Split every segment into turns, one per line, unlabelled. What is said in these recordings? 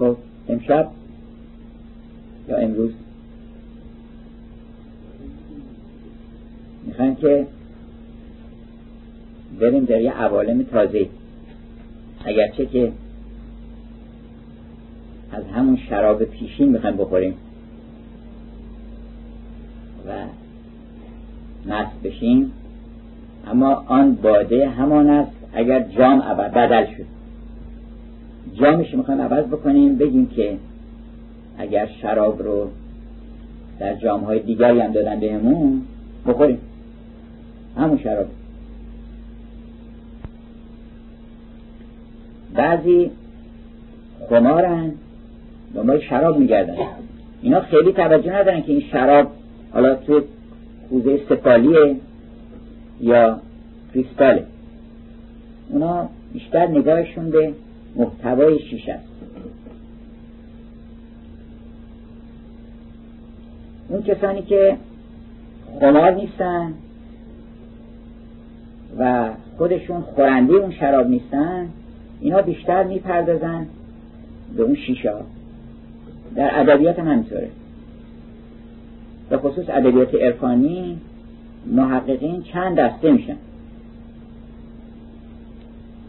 خب امشب یا امروز. می‌خوایم که بریم در یه عوالم تازه اگرچه که از همون شراب پیشین می‌خوایم بخوریم و مست بشیم. اما آن باده همان است اگر جام بدل شد. جامش می‌خوایم عوض بکنیم بگیم که اگر شراب رو در جام های دیگری هم دادن بهمون بخوریم. همون شراب. بعضی خمارن دنبال شراب میگردن. اینا خیلی توجه ندارن که این شراب حالا تو کوزه سفالیه یا کریستاله. اونا بیشتر نگاهشون به محتوای شیشه است اون کسانی که خمار نیستن و خودشون خورنده اون شراب نیستن اینا بیشتر می‌پردازن به اون شیشه در ادبیات هم همینطوره. به خصوص ادبیات عرفانی محققین چند دسته میشن.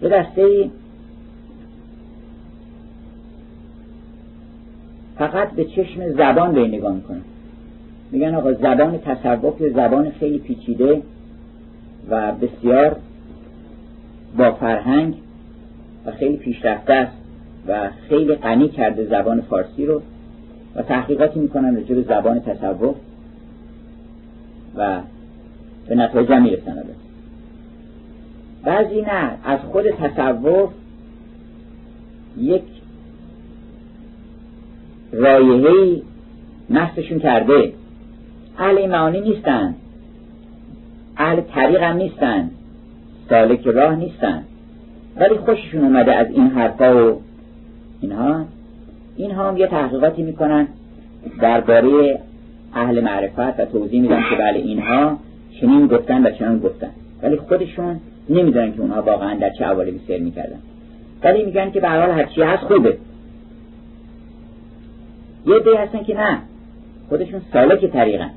یه دسته فقط به چشم زبان به نگاه می‌کنن میگن آقا زبان تصوف زبان خیلی پیچیده و بسیار با فرهنگ و خیلی پیشرفته است و خیلی غنی کرده زبان فارسی رو و تحقیقاتی می‌کنن راجع به زبان تصوف و به نتایج می‌رسن بعضی نه از خود تصوف یک رایحهی نفسشون کرده. اهل این معانی نیستن. اهل طریق هم نیستن. سالک راه نیستن. ولی خوششون اومده از این حرفا و اینها. اینها هم یه تحقیقاتی می‌کنن درباره اهل معرفت و توضیح میدن که بله اینها چنین گفتن و چنان گفتن. ولی خودشون نمی‌دونن که اونها واقعا در چه عوالمی سیر می‌کردن. ولی میگن که به حال هرچی هست خوبه. یه دی هستن که نه. خودشون سالک طریقن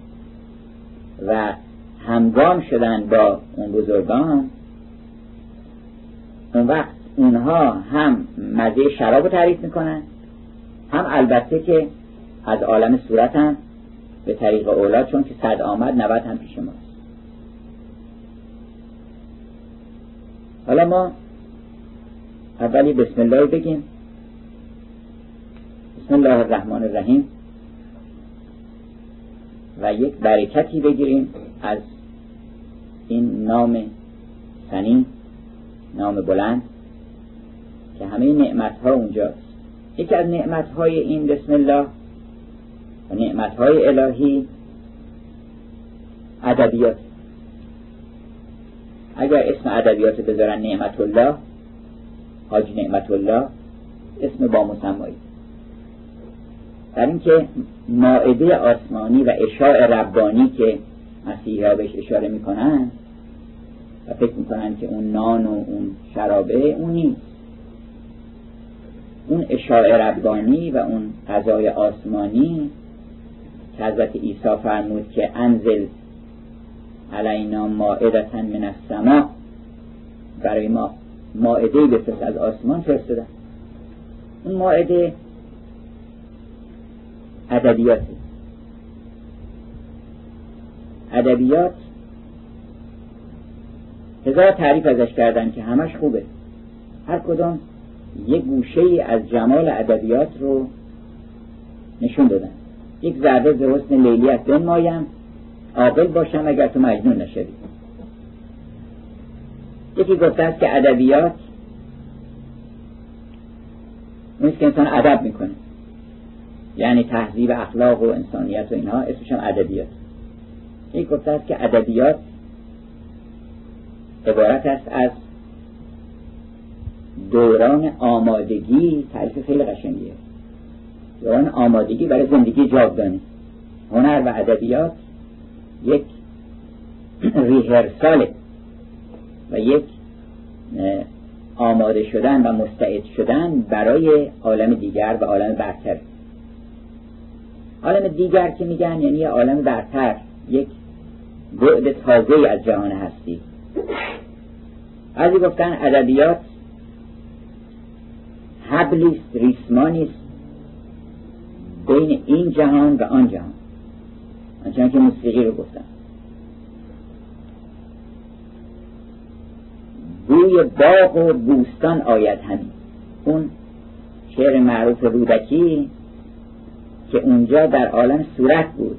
و همگام شدن با اون بزرگان. اون وقت اونها هم مزه شراب رو تعریف می‌کنن هم البته که از عالم صورت هم به طریق اولاد چون که صد آمد نوت هم پیش ماست. حالا ما اولی بسم الله بگیم. بسم الله الرحمن الرحیم. و یک برکتی بگیریم از این نام سنین نام بلند که همه نعمت ها اونجاست. یکی از نعمت های این بسم الله و نعمت های الهی ادبیات. اگر اسم ادبیات بذارن نعمت الله حاج نعمت الله اسم با مسمایی. در اینکه ماعده آسمانی و اشاع ربانی که مسیحی ها بهش اشاره می‌کنن و فکر می‌کنن که اون نان و اون شرابه اون نیست. اون اشاع ربانی و اون غذای آسمانی که حضرت عیسی فرمود که انزل علینا مائدتا من السماء برای ما مائده بفرست از آسمان فرستادن. اون مائده ادبیات. ادبیات هزار تعریف ازش کردن که همش خوبه. هر کدام یک گوشه ای از جمال ادبیات رو نشون دادن یک ذره ز حسن لیلیت بنمایم عاقل باشم اگر تو مجنون نشوی. یکی گفته است که ادبیات نیست که انسان ادب می‌کنه. یعنی تهذیب اخلاق و انسانیت و اینها اسمش هم ادبیات. یک گفته است که ادبیات عبارت است از دوران آمادگی تعریف خیلی قشنگیه. دوران آمادگی برای زندگی جاودانه. هنر و ادبیات یک ریهرساله و یک آماده شدن و مستعد شدن برای عالم دیگر و عالم برتر. عالم دیگر که میگن یعنی عالم برتر یک بعد تازه از جهان هستی. ازی گفتن ادبیات حبلیست ریسمانیست بین این جهان و آن جهان. آنچنان که موسیقی رو گفتن. بوی باغ و بوستان آید همین. اون شعر معروف رودکی که اونجا در عالم صورت بود.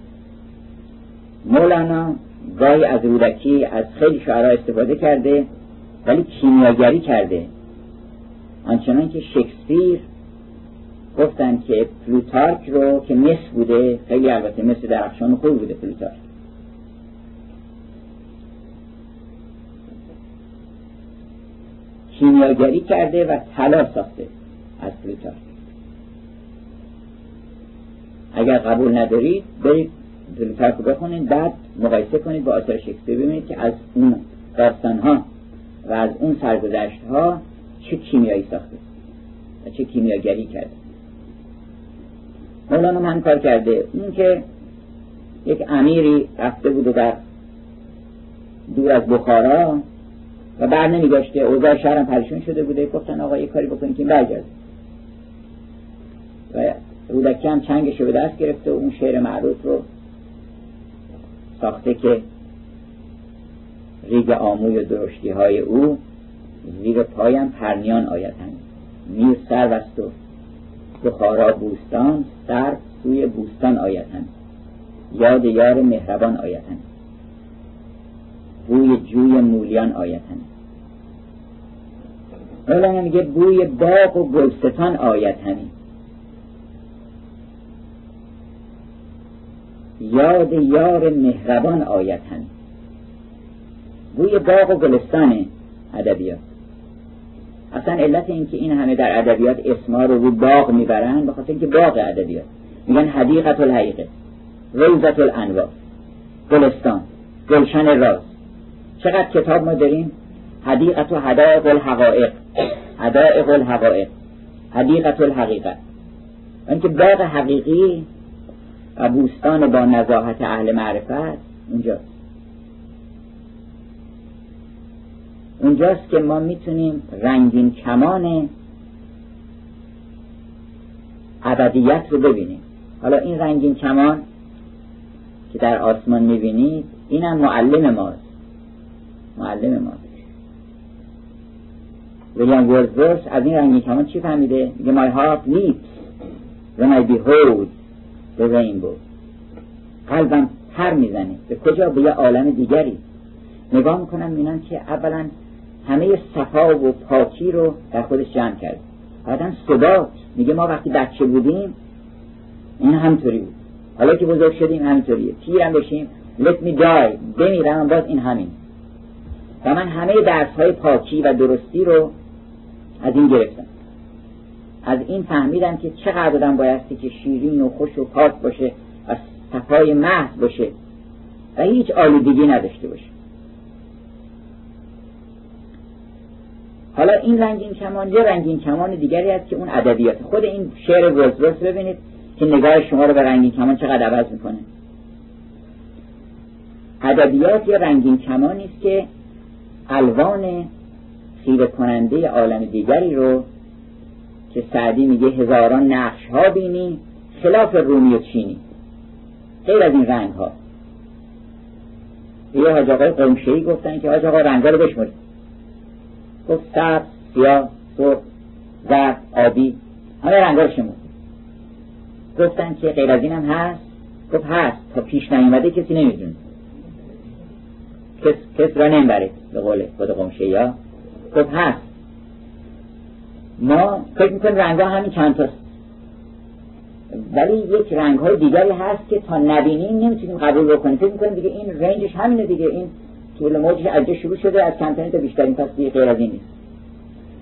مولانا گاهی از رودکی از خیلی شعرها استفاده کرده ولی کیمیاگری کرده. آنچنان که شکسپیر گفتن که پلوتارک رو که مس بوده خیلی البته مثل درخشان خوب بوده پلوتارک. کیمیاگری کرده و طلا ساخته از پلوتارک. اگر قبول ندارید برید رو بخونید بعد مقایسه کنید با آثار شکسپیر ببینید که از اون داستان ها و از اون سرگذشت ها چه کیمیایی ساخته و چه کیمیاگری کرده. مولانا من کار کرده این که یک امیری رفته بوده در دور از بخارا و بر نمیگشته اوضاع شهرم پریشون شده بوده. گفتن آقا یه کاری بکنید که برگرد و رودکی هم چنگش به دست گرفته و اون شعر معروف رو ساخته که ریگ آموی و درشتی های او زیر پایم پرنیان آید میر سر و بخارا بوستان سر سوی بوستان آید یاد یار مهربان آید بوی جوی مولیان آید مولانا میگه بوی باغ و گلستان آید یاد یار مهربان آید همین بوی باغ و گلستان ادبیات. اصلا علت این که این همه در ادبیات اسما رو رو باغ می‌برن به خاطر اینکه باغ ادبیات. میگن حدیقت الحقیقه روزت الانوا گلستان گلشن راز. چقدر کتاب ما داریم؟ حدیقت و حدائق الحقائق. حدائق الحقائق. حدیقت الحقیقه اینکه باغ حقیقی و بوستان با نزاحت اهل معرفت اونجاست اونجاست که ما می‌تونیم رنگین کمان ابدیت رو ببینیم. حالا این رنگین کمان که در آسمان می‌بینید اینم معلم ماست. معلم ماست. ویلیام ورزورس از این رنگین کمان چی فهمیده؟ میگه my heart leaps when I behold the rainbow قلبم پر می‌زنه. به کجا؟ به یه عالم دیگری. نگاه می‌کنم می‌بینم که اولا همه صفا و پاکی رو در خودش جمع کرد. بعدا ثبات میگه ما وقتی بچه بودیم این همطوری بود. حالا که بزرگ شدیم همینطوریه پیرم بشیم. Let me die. بمیرم. باز این همین. و من همه درس های پاکی و درستی رو از این گرفتم. از این فهمیدم که چقدر آدم بایستی که شیرین و خوش و پاک باشه و صفای محض باشه و هیچ آلودگی نداشته باشه. حالا این رنگین کمان یه رنگین کمان دیگری است که اون ادبیات. خود این شعر ولزورس ببینید که نگاه شما رو به رنگین کمان چقدر عوض می‌کنه. ادبیات یه رنگین کمانی است که الوان خیره کننده عالم دیگری رو که سعدی میگه هزاران نقش ها بینی خلاف رومی و چینی. غیر از این رنگ ها یه حاج آقای قمشهی گفتن که حاج آقا رنگ رو بشمرید. گفت سبز سیاه سرخ زرد آبی همه رنگا رو شمرد گفتن که غیر از اینم هست. گفت هست تا پیش نیومده کسی نمی‌دونه. کس, کس را نمی‌بره به قول خود قمشه یا گفت هست. ما فکر می‌کنیم رنگ ها همین چند تاست ولی یک رنگ های دیگری هست که تا نبینیم نمی‌تونیم قبول بکنیم. فکر می‌کنیم دیگه این رنجش همینه دیگه. این طول موجش از شروع شده از کمترین تا بیشترین پس دیگه غیر از این نیست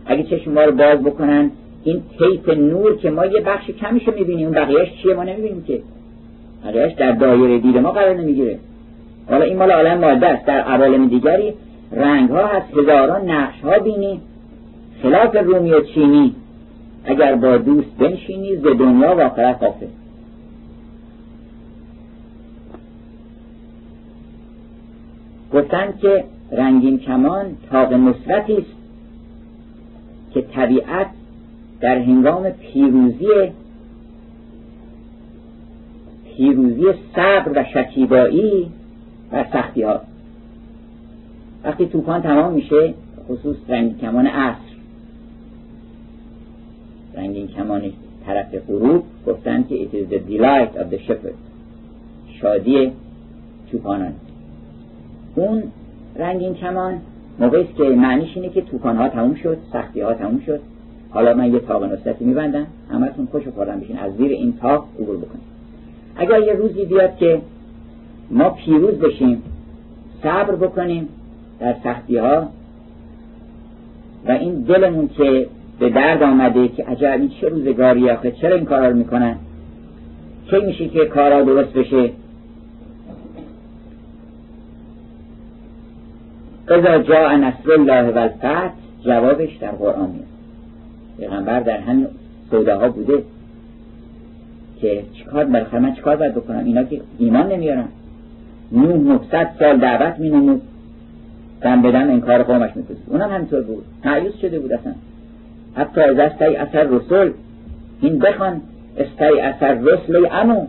اگه چشم ما رو باز بکنن این طیف نور که ما یه بخش کمیشو می‌بینیم اون بقیهش چیه ما نمی‌بینیم که. بقیهش در دایره دید ما قرار نمی‌گیره. حالا این مال عالم ماده است. در عوالم دیگری رنگ ها هست هزاران نقش ها بینی. خلاف رومی و چینی اگر با دوست بنشینی ز دنیا و آخرت غافل گفتند که رنگین کمان تاق نصرتی است که طبیعت در هنگام پیروزی پیروزی صبر و شکیبایی و سختی ها وقتی طوفان تمام میشه خصوص رنگین کمان عصر رنگین کمان طرف غروب گفتن که it is the delight of the shepherd. شادی طوفانان اون رنگین کمان موقعی که معنیش اینه که ها تموم شد سختی ها تموم شد. حالا من یه تاق نصرتی میبندم همتون خوش خوردم بشین از زیر این تاق عبور بکنیم اگر یه روزی بیاد که ما پیروز بشیم صبر بکنیم در سختی ها و این دلمون که به درد آمده که عجب این چه روزگاری آخه؟ چرا این کارا رو می‌کنن چه میشه که کارا درست بشه؟ اذا جاء نصر الله و الفتح جوابش در قرآن میاد. پیغمبر در همین ها بوده که چیکار بالاخره من چیکار باید بکنم؟ اینا که ایمان نمیارن. نوح 900 سال دعوت می نمود دم بدم این کار قومش می‌کنید اونم همینطور بود. معیوز شده بود اصلا. حتی از استی اثر رسول. این بخوان استی اثر رسل امو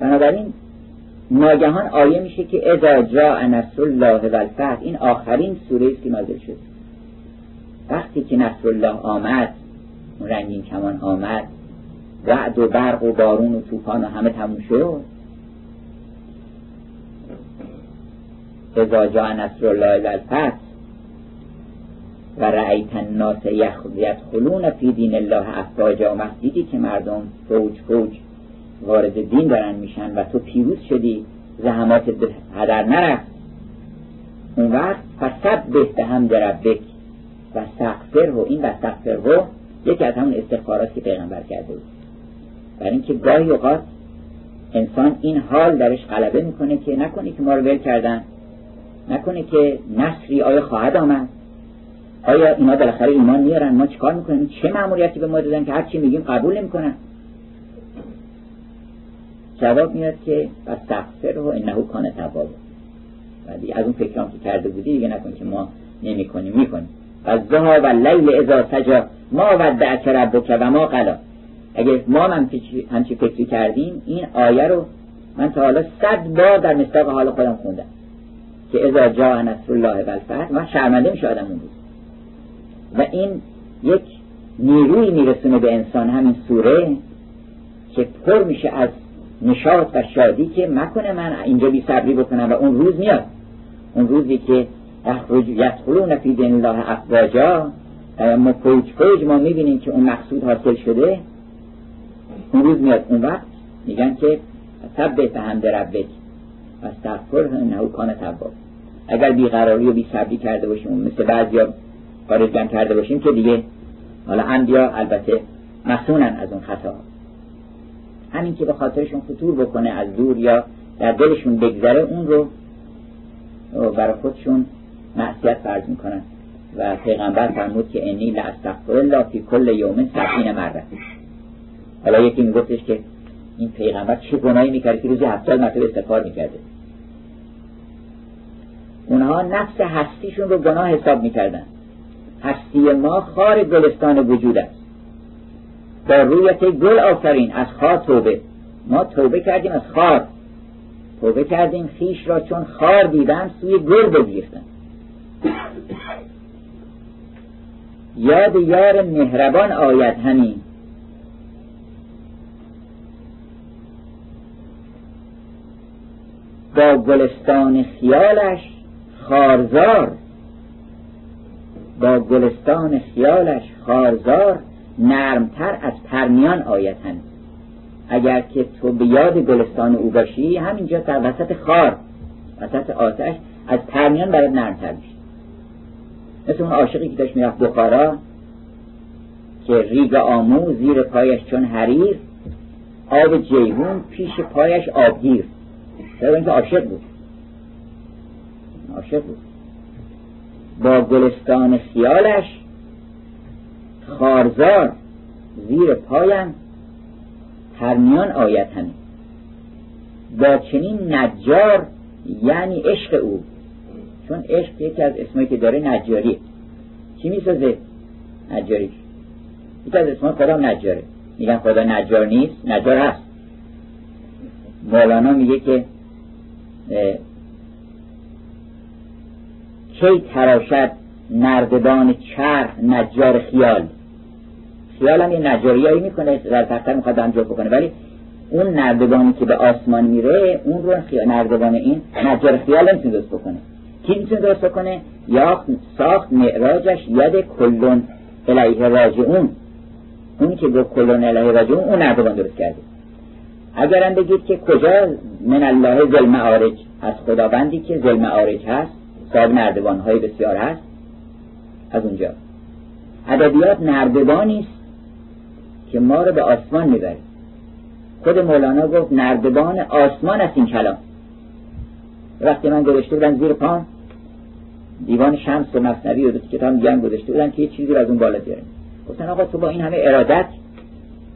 بنابراین ناگهان آیه میشه که اذا جاء نصر الله و این آخرین سوره است که نازل شد. وقتی که نصر الله آمد اون رنگین کمان آمد رعد و برق و بارون و طوفان و همه تموم شد. اذا جاء نصر الله و و رأیت الناس یدخلون فی دین الله افواجا و مسجدی که مردم فوج فوج وارد دین دارن میشن و تو پیروز شدی زحمات هدر نرفت. اون وقت فسب به هم دربک و سقفر و این و سقفر و یکی از همون استخبارات که پیغمبر کرده بود. برای اینکه گاهی اوقات انسان این حال درش غلبه می‌کنه که نکنه که ما رو ول کردن. نکنه که نصری آیا خواهد آمد؟ آیا اینا بالاخره ایمان میارن؟ ما چیکار می‌کنیم؟ چه مأموریتی به ما دادن که هر چی میگیم قبول نمی‌کنن؟ جواب میاد که و سقفر و انهو کان تواب و از اون فکرام که کرده بودی دیگه نکن که ما نمی کنیم می کنیم و زها و لیل ازا سجا. ما ودعک ربک و ما قلا. اگه ما هم همچی فکری کردیم این آیه رو من تا حالا صد بار در مستاق حال خودم خوندم. که ازا جا نصر الله و الفتح من شرمنده میشه آدم اون روز و این یک نیروی میرسونه به انسان همین سوره که پر میشه از نشاط و شادی که مکنه من اینجا بی صبری بکنم و اون روز میاد. اون روزی که یدخلون فی دین الله افواجا ما فوج فوج ما می‌بینیم که اون مقصود حاصل شده. اون روز میاد اون وقت میگن که به هم ربک. و استغفر انه کان تواب. اگر بیقراری و بی صبری کرده باشیم مثل بعضیا خارجن کرده باشیم که دیگه حالا انبیا البته مسونن از اون خطا. همین که به خاطرشون خطور بکنه از دور یا در دلشون بگذره اون رو برای خودشون معصیت فرض می‌کنن. و پیغمبر فرمود که انی لاستغفر الله فی کل یوم سبعین مره حالا یکی میگفتش که این پیغمبر چه گناهی می‌کرده که روزی هفتاد مرتبه استغفار می‌کرده؟ اونها نفس هستیشون رو گناه حساب می‌کردن. هستی ما خار گلستان وجود است. با رویت گل آفرین از خار توبه. ما توبه کردیم از خار. توبه کردیم خیش را چون خار دیدن سوی گل بگیرتن. یاد یار مهربان آید همین. با گلستان خیالش خارزار. با گلستان خیالش خارزار نرمتر از پرمیان آید اگر که تو به یاد گلستان او باشی همینجا در وسط خار وسط آتش از پرمیان برای نرمتر میشه. مثل اون عاشقی که داشت می‌رفت بخارا که ریگ آمو زیر پایش چون حریر آب جیهون پیش پایش آبگیر. چرا اینکه عاشق بود. عاشق بود. با گلستان خیالش خارزار زیر پایم پرمیان آیت همین با چنین نجار یعنی عشق او. چون عشق یکی از اسمایی که داره نجاریه. چی می‌سازه؟ نجاری. یکی از اسمای خدا نجاره. میگن خدا نجار نیست نجار هست. مولانا میگه که کی تراشد نردبان چرخ نجار خیال؟ خیال هم یه نجاریایی می‌کنه در تختر می‌خواد انجام بکنه. ولی اون نردبانی که به آسمان میره اون رو نردبان این نجار خیال نمی‌تونه درست بکنه. کی می‌تونه درست بکنه؟ یا ساخت معراجش ید کلون الیه راجعون. اونی که گفت کلون الیه راجعون اون نردبان درست کرده. اگرم بگید که کجا من الله ذل معارج از خداوندی که ذل معارج هست صاحب نردبان های بسیار هست. از اونجا. ادبیات نردبانی است که ما رو به آسمان می‌بره. خود مولانا گفت نردبان آسمان است این کلام. وقتی من گذاشته بودن زیر پام دیوان شمس و مصنوی و کتاب دیگه گذاشته بودن که یه چیزی رو از اون بالا بیارن گفتن آقا تو با این همه ارادت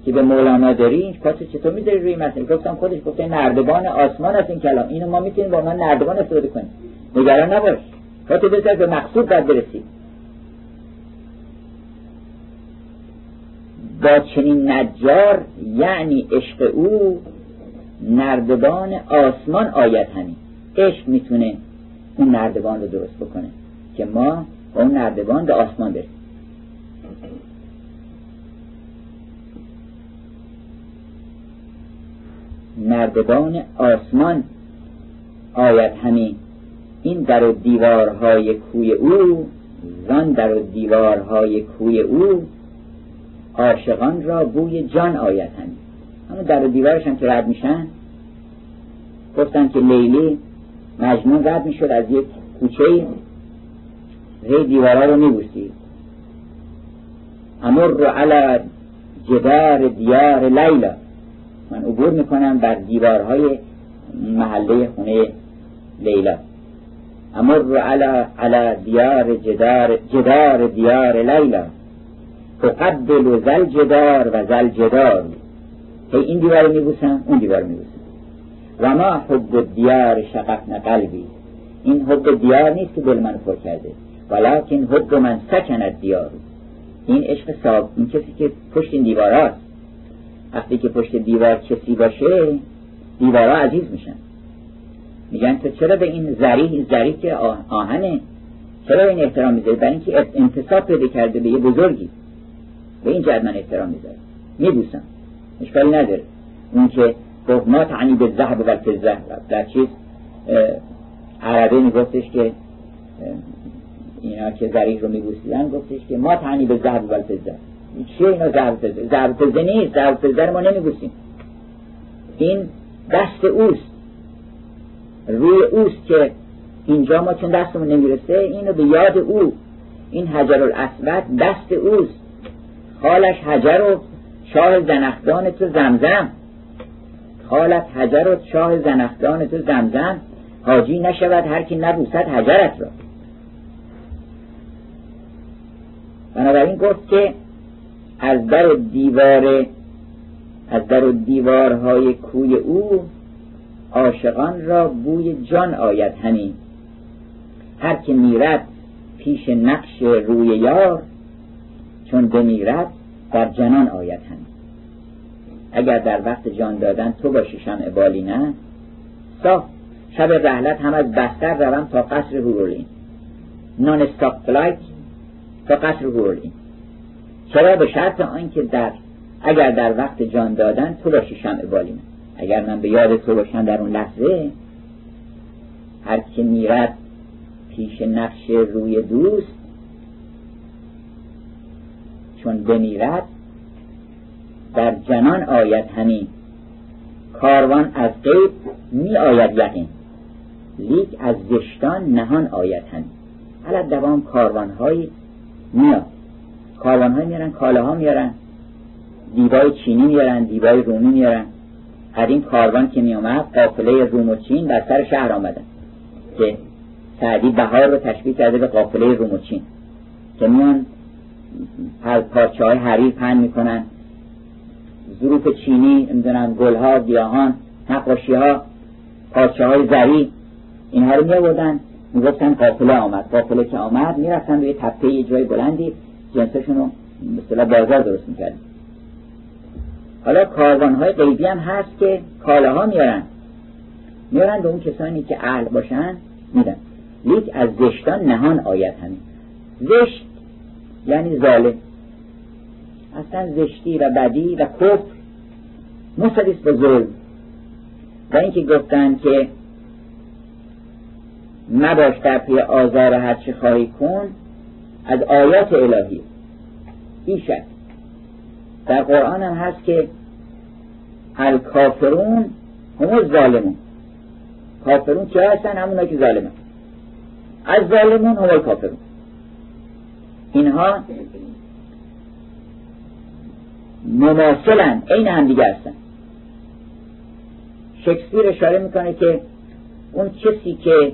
که به مولانا داری پس چطور می‌ذاری روی مسئله گفتم خودش گفته نردبان آسمان است این کلام. اینو ما می‌تونیم با من نردبان استفاده کنیم. نگران نباش. تو بذار به مقصود باید برسی. با چنین نجار یعنی عشق او نردبان آسمان آید همین. عشق می‌تونه اون نردبان رو درست بکنه که ما اون نردبان به آسمان برسیم. نردبان آسمان. آید همین این در و دیوارهای کوی او زن در و دیوارهای کوی او. عاشقان را بوی جان آید همین همون در و دیوارش هم که رد میشن. گفتن که لیلی مجنون رد می‌شد از یک کوچه هی دیوارها رو میبوسید امر رو علا جدار دیار لیلا. من عبور می‌کنم بر دیوارهای محله خونه لیلا. امر على على دیار جدار جدار دیار لیلا. تقبل زل جدار و زل جدار. هی این دیوار میبوسم اون دیوار میبوسم. و ما حب دیار شققن قلبی. این حب دیار نیست که دل من پر کرده. ولیکن حب من سکند دیار این عشق صاحب این کسی که پشت این دیوار هست وقتی که پشت دیوار کسی باشه دیوارها عزیز میشن. میگن تو چرا به این زری زری که آهنه؟ چرا این احترام می‌ذاری؟ برای اینکه انتصاب پیدا کرده به یه بزرگی. به این جد من احترام می‌ذارم. میبوسم. اشکالی نداره. اون که گفت ما تعنی به زهب و فزه در چیز عربه میگفتش که اینا که زریح رو میبوسیدن گفتش که ما تعنی به زهب و فزه چیه اینا زهب فزه زهب فزه نیست زهب فزه ما نمیبوسیم. این دست اوست. روی اوست که اینجا ما چون دستمون نمی‌رسه اینو به یاد او. این حجر الاسود دست اوست. خالش حجر و شاه زنخدان تو زمزم. خالت حجر و شاه زنخدان تو زمزم. حاجی نشود هر کی نبوسد حجرت را. بنابراین گفت که از در دیوار از در دیوارهای کوی او عاشقان را بوی جان آید همین هر که میرد پیش نقش روی یار چون بمیرد در جنان آید همین اگر در وقت جان دادن تو باشی شمع بالی نه صاف شب رحلت هم از بستر روم تا قصر هورولین. نان استاپ فلایت تا قصر هورولین. چرا به شرط آنکه در اگر در وقت جان دادن تو باشی شمع بالینه اگر من به یاد تو باشم در اون لحظه هر که میرد پیش نقش روی دوست چون بمیرد در جنان آید همین کاروان از غیب می آید یقین. لیک از زشتان نهان آید همین حالا دوام کاروان های میاد. کاروان های میارن کالاها میارن دیبای چینی میارن دیبای رومی میارن. این کاروان که می آمد قافله روم و چین در سر شهر آمدن که سعدی بهار رو تشبیه کرده به قافله روموچین که میان پارچه های حریر پن می‌کنن. ظروف چینی نمی‌دونم گلها گیاهان نقاشی ها پارچه های زری اینها رو می می‌گفتن قافله آمد. قافله که آمد می‌رفتن روی تپه یه جای بلندی. جنسشون رو مثلا بازار درست می‌کردن. حالا کاروان های غیبی هم هست که ها میارن. میارن به اون کسانی که اهل باشن میدن. لیک از زشتان نهان آید همین. زشت یعنی ظالم. اصلا زشتی و بدی و کفر. مصدیس به ظلم. و اینکه گفتن که مباش در پی آزار هر چه خواهی کن از آیات الهی. بیشک در قرآن هم هست که الکافرون هم ظالمون کافرون که هستن؟ همونا که ظالمن. از ظالمون هم کافرون اینها مماثلن. عین هم دیگه هستن. شکسپیر اشاره می‌کنه که اون کسی که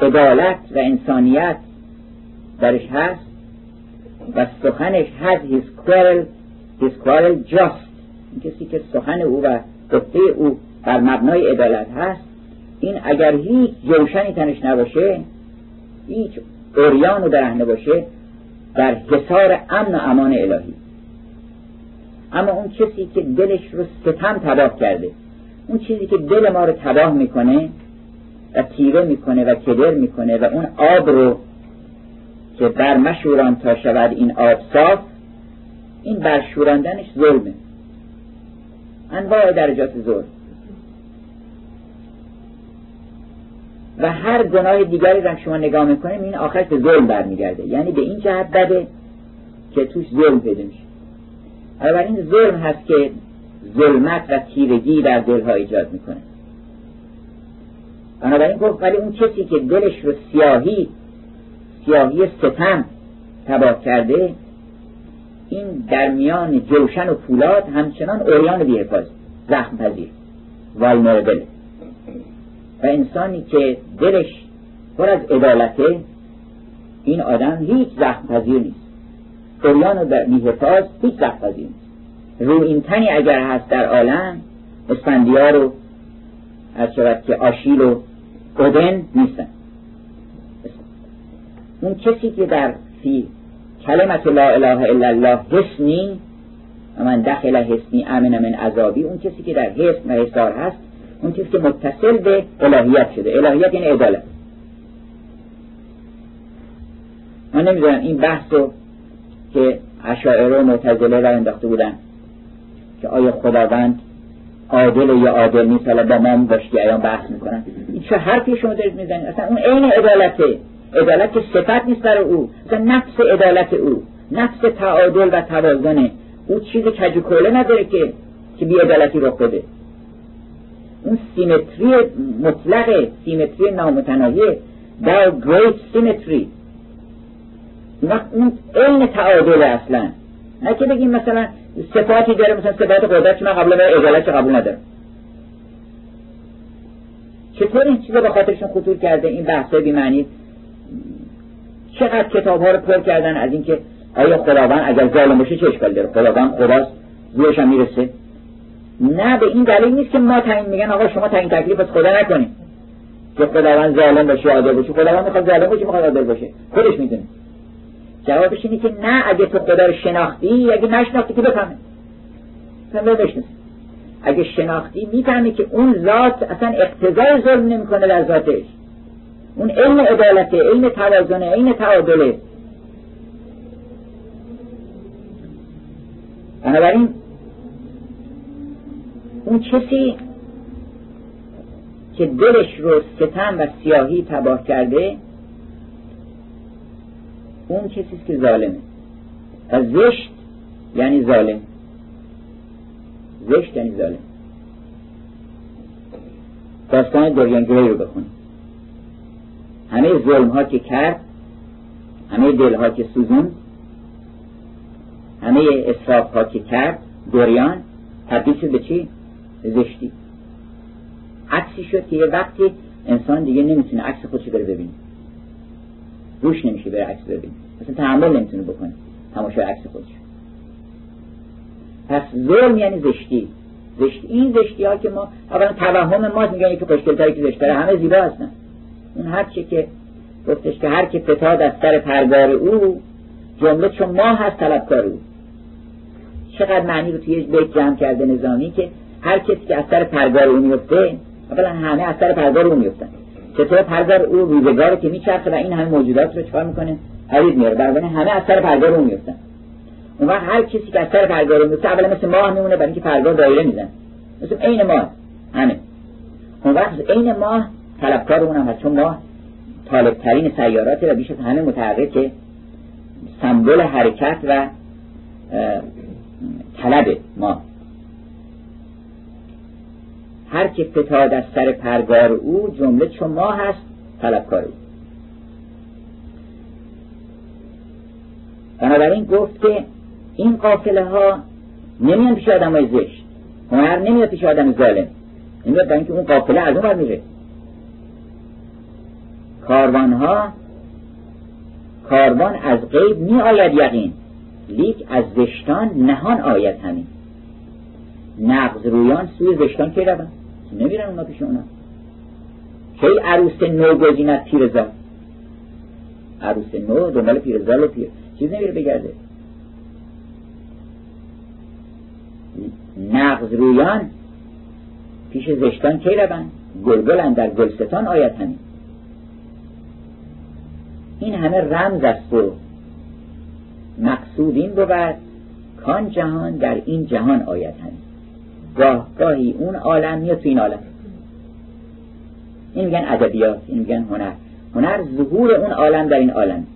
عدالت و انسانیت درش هست و سخنش هست his quarrel, his quarrel just. این کسی که سخن او و گفته او بر مبنای عدالت هست این اگر هیچ جوشنی تنش نباشه هیچ اوریان و برهنه باشه در حصار امن و امان الهی. اما اون کسی که دلش رو ستم تباه کرده اون چیزی که دل ما رو تباه می‌کنه و تیره می‌کنه و کدر می‌کنه و اون آب رو که برمشوران تا شود این آب صاف این برشوراندنش ظلمه. انواع درجات ظلم. و هر گناه دیگری را شما نگاه می‌کنیم این آخرش به ظلم برمیگرده. یعنی به این جهت بده که توش ظلم پیدا میشه. این ظلم هست که ظلمت و تیرگی در دلها ایجاد می‌کنه. بنابراین گفت ولی اون کسی که دلش رو سیاهی سیاهی ستم تباه کرده این در میان جوشن و پولاد همچنان اوریان بیحفاظ زخم پذیر والمربل و انسانی که دلش پر از عدالته این آدم هیچ زخم پذیر نیست. اوریان و بیحفاظ هیچ زخم پذیر نیست. رو این تنی اگر هست در عالم اسفندیار و از که آشیل و اودن نیستن. اون کسی که در فی کلمت لا اله الا الله حسنی و من دخل حسنی امن من عذابی اون کسی که در حسن و حسار هست اون کسی که متصل به الهیت شده. الهیت یعنی عدالت. من نمی‌دونم این بحث رو که اشاعره و معتزله را انداخته بودن که آیا خداوند عادل یا عادل نیست؟ حالا با ما ایان بحث می‌کنن. این چه حرفی شما دارید می‌زنید؟ اصلا اون عین عدالته. عدالت که صفت نیست برای او. اصلا نفس عدالت او. نفس تعادل و توازنه. او چیز کجوکوله نداره که که بی عدالتی رخ بده اون سیمتری مطلق سیمتری نامتناهی در گریت سیمتری. اون عین تعادل اصلا. نه که بگیم مثلا صفاتی داره مثلا صفات قدرت که من قبل من عدالت قبول ندارم. چطور این چیزا به خاطرشون خطور کرده؟ این بحثای بی معنی چقدر کتاب ها رو پر کردن از اینکه آیا خداوند اگر ظالم باشه چه اشکال داره؟ خداوند خداست زورش هم می‌رسه. نه به این دلیل نیست که ما تعیین میگن آقا شما تعیین تکلیف از خدا نکنید. که خداوند ظالم باشه عادل باشه. خداوند می‌خواد ظالم باشه می‌خواد عادل باشه. خودش می‌دونه. جوابش اینه که نه اگه تو خدا رو شناختی اگه نشناختی که بفهمه. اصلا اگه شناختی می‌فهمی که اون ذات اصلا اقتضای ظلم نمی‌کنه در ذاتش. اون علم عدالته علم توازنه علم تعادله. بنابراین اون کسی که دلش رو ستم و سیاهی تباه کرده اون کسی که ظالمه. و زشت یعنی ظالم. زشت یعنی ظالم. داستان دوریان گری رو بخونیم. همه ظلم ها که کرد همه دل ها که سوزون همه اصراف ها که کرد دوریان تبدیل شد به چی؟ زشتی. عکسی شد که یه وقتی انسان دیگه نمی‌تونه عکس خودش بره ببینه. روش نمیشه بره عکس ببینه. مثلا تحمل نمی‌تونه بکنه. تماشای عکس خودش. پس ظلم یعنی زشتی. زشتی این زشتی ها که ما اولا توهم ما میگن که خوشگل تایی که زشتره همه زیبا هستن. اون هر چی که گفتش که هر که فتاد از سر پرگار او جمله چون ما هست طلبکار او. چقدر معنی رو توی بیت جمع کرده نظامی که هر کسی که از سر پرگار او میفته اولا همه از سر پرگار او میفتن. چطور پرگار او روزگار که میچرخه و این همه موجودات رو چکار می‌کنه؟ حرید میاره. بنابراین همه از سر پرگار او میفتن. اون وقت هر کسی که از سر پرگار میفته اولا مثل ماه میمونه برای اینکه پرگار دایره میزن مثل عین ماه همه. اون وقت عین ماه طلبکار اون هم چون ماه طالب ترین سیارات و بیش از همه متحرک سمبل حرکت و طلب ما. هر که فتاد از سر پرگار او جمله چون ما هست طلبکار او. بنابراین گفت که این قافله ها نمیان پیش آدم های زشت. هنر نمیاد پیش آدم ظالم. نمیاد برای اینکه اون قافله از اون میره کاروان ها کاروان از غیب می آید یقین. لیک از زشتان نهان آید همین. نقض رویان سوی زشتان که روند؟ نمیرن اونا پیش اونا. کی عروس نو گزیند پیرزا. عروس نو دنبال پیرزا و پیر. چیز نمیره بگرده. نقض رویان پیش زشتان کی روند؟ گلگل در گلستان آید همین. این همه رمز است و مقصود این بود کان جهان در این جهان آید همین گاه گاهی اون عالم میاد تو این عالم. این میگن ادبیات این میگن هنر. هنر ظهور اون عالم در این عالم.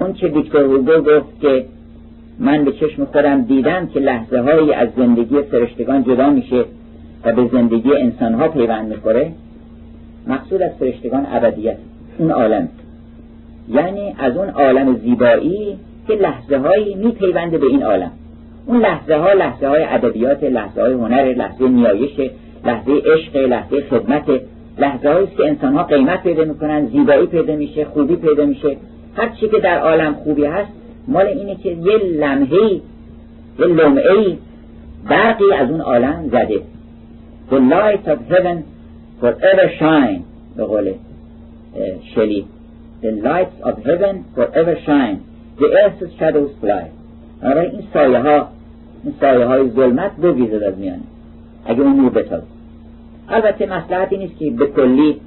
اون که ویکتور هوگو گفت که من به چشم خودم دیدم که لحظه هایی از زندگی فرشتگان جدا میشه و به زندگی انسان ها پیوند می‌خوره مقصود از فرشتگان ابدیت. اون عالم. یعنی از اون عالم زیبایی که لحظه هایی میپیونده به این عالم. اون لحظه ها لحظه های ادبیات لحظه های هنر لحظه نیایش لحظه عشق لحظه خدمت. لحظه هایی که انسان ها قیمت پیدا می‌کنن زیبایی پیدا میشه خوبی پیدا میشه. هر چی که در عالم خوبی هست مال اینه که یه لمحه یه لمعه برقی از اون عالم زده. The light of heaven forever shine به قول شلی The lights of heaven forever shine. The earth's shadows fly. آره این سایه ها این سایه های ظلمت بگیزد از میانه اگه اون نور بتاب البته مسلحتی نیست که به کلی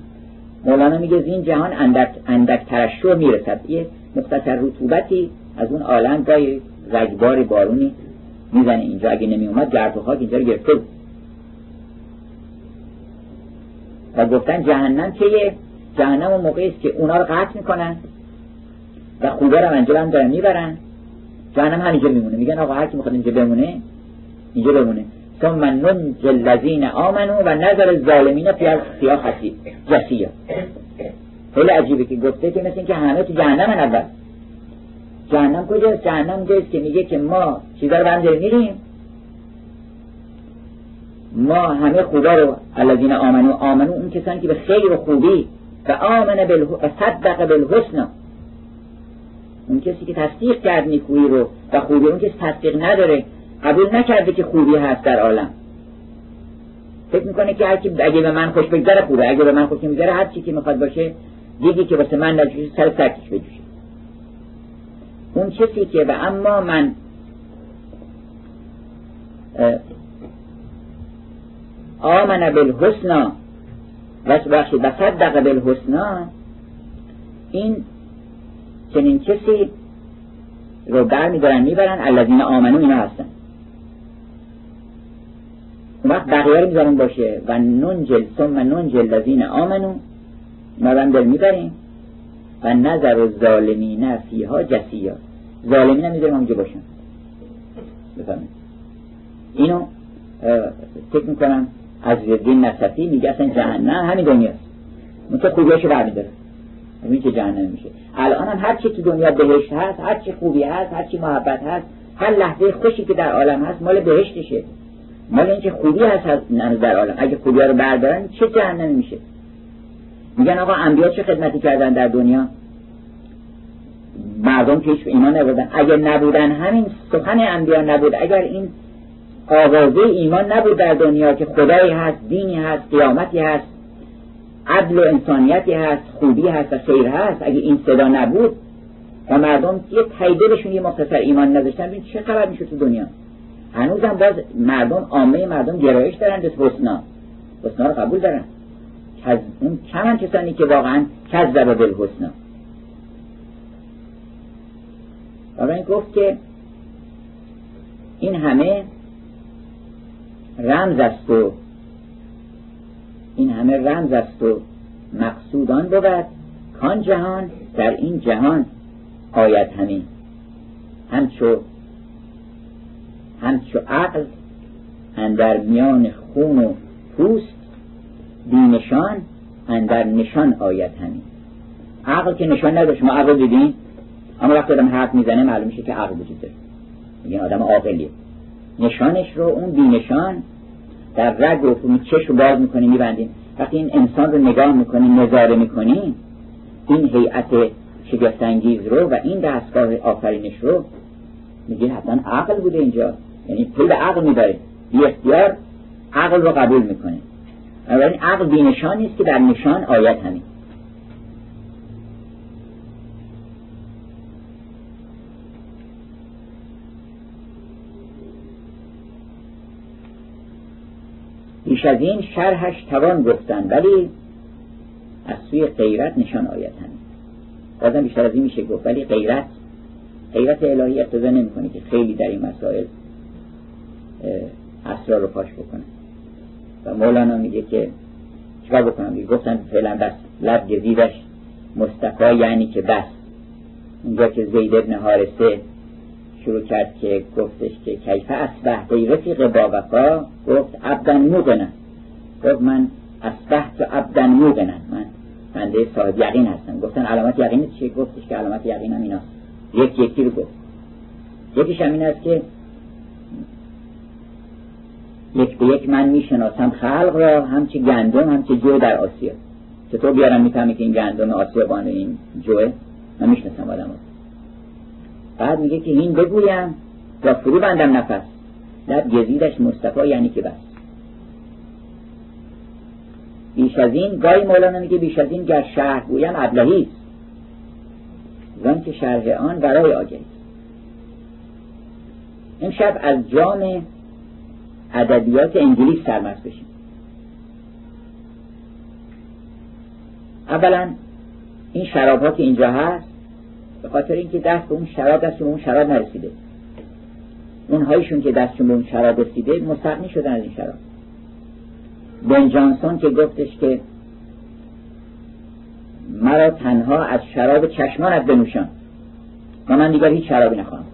مولانا میگه این جهان اندک, اندک ترشو می‌رسد. یه مختصر رطوبتی از اون عالم گاهی رگبار بارونی می‌زنه اینجا. اگه نمی اومد گرد و خاک اینجا رو گرفته و گفتن جهنم که یه جهنم اون موقعی است که اونا رو قطع می‌کنن و خوبه رو انجام دارن می‌برن. جهنم همینجا میمونه. میگن آقا هر کی می‌خواد اینجا بمونه اینجا بمونه. ثم ننج الذین آمنو و نظر الظالمین فی خسی جسیه خیلی عجیبه که گفته که مثل اینکه همه تو جهنم اول. جهنم کجاست؟ جهنم جاییست که میگه که ما چیزا رو برم میریم. ما همه خوبا رو الذین آمنو آمنو اون کسانی که به خیر و خوبی و آمن. و صدق بالحسن اون کسی که تصدیق کرد نیکویی رو و خوبی اون کسی تصدیق نداره قبول نکرده که خوبی هست در عالم فکر می‌کنه که هرکی اگه به من خوش بگذره خوبه اگه به من خوش نمیگذره هر چی که می‌خواد باشه دیگه که واسه من نجوشه سر سرکش بجوشه اون کسی که و اما من آمن بالحسنا و بخشید و صدق بالحسنا این چنین کسی رو بر میدارن می‌برن الذین آمنو اینا هستن. اون وقت بقیه رو می‌ذارن باشه. و ننجل ثم ننجل الذین آمنو. اینا رو می‌بریم. و نظر و ظالمین فیها جسیا ظالمین هم می‌ذاریم همونجا باشن. بفهمید اینو فکر می‌کنم از دین نصفی میگه اصلا جهنم همین دنیاست اون که خوبیاشو برمیداره. این که جهنم میشه. الان هم هر چی تو دنیا بهشت هست هر چی خوبی هست هر چی محبت هست هر لحظه خوشی که در عالم هست مال بهشتشه. مال اینکه خوبی هست در عالم. اگه خوبی رو بردارن چه جهنم میشه؟ میگن آقا انبیا چه خدمتی کردن در دنیا؟ مردم که ایمان نبودن. اگر نبودن همین سخن انبیا نبود. اگر این آوازه ایمان نبود در دنیا که خدایی هست دینی هست قیامتی هست عدل و انسانیتی هست خوبی هست و خیر هست. اگه این صدا نبود و مردم یه تاییدشون یه مختصر ایمان نداشتن ببین چه خبر میشه تو دنیا؟ هنوزم باز مردم عامه مردم گرایش دارن به حسنا. حسنا رو قبول دارن. اون کمن کسانی که واقعا کذب بالحسنا این گفت که این همه رمز است و این همه رمز است و مقصودان بود کان جهان در این جهان آید همین. همچو همچو عقل اندر میان خون و پوست بینشان اندر نشان آید همین. عقل که نشان نداشت ما عقل دیدیم؟ اما وقتی آدم حرف می‌زنه معلوم میشه که عقل وجود داره. میگن آدم عاقلیه. نشانش رو اون بینشان در رگ و چش رو باز می‌کنیم میبندیم وقتی این انسان رو نگاه می‌کنیم نظاره می‌کنیم این هیئت شگفتانگیز رو و این دستگاه آفرینش رو میگه حتما عقل بوده اینجا. یعنی پول عقل میداره بی اختیار عقل رو قبول می‌کنه. این عقل بینشان نیست که در نشان آیت همین. بیش از این شرحش توان گفتن ولی از سوی غیرت نشان آیت همین. بازم بیشتر از این میشه گفت ولی غیرت غیرت الهی اقتضا نمی‌کنه که خیلی در این مسائل اسرار رو پاش بکنه. و مولانا میگه که چیکار بکنم؟ میگه گفتن فعلا بس لب گزیدش مصطفی یعنی که بس. اونجا که زید ابن حارسه شروع کرد که گفتش که کیفه اسبه ای رفیق با وفا گفت عبدن موقنن گفت من اسبه و عبدن موقنن من بنده صاحب یقین هستم. گفتن علامت یقین چیه؟ گفتش که علامت یقین هم ایناست. یک یکی رو گفت. یکیش هم این است که یک به یک من می‌شناسم خلق را همچه گندم همچه جو در آسیا. چطور بیارم می‌فهمی که این گندم آسیا بانه این جوه؟ من می‌شناسم آدم بعد میگه که این بگویم یا فرو بندم نفس. لب گزیدش مصطفی یعنی که بس. بیش از این گاهی مولانا میگه بیش از این گر شهر گویم ابلهی. است زن که شرح آن برای آگهی. امشب از جام ادبیات انگلیس سرمست بشیم. اولا این شراب ها که اینجا هست به خاطر اینکه دست به اون شراب دست به اون شراب نرسیده. اونهایشون که دستشون به اون شراب رسیده مستقنی شدن از این شراب. بن جانسون که گفتش که مرا تنها از شراب چشمانت بنوشان. و من دیگر هیچ شرابی نخواهم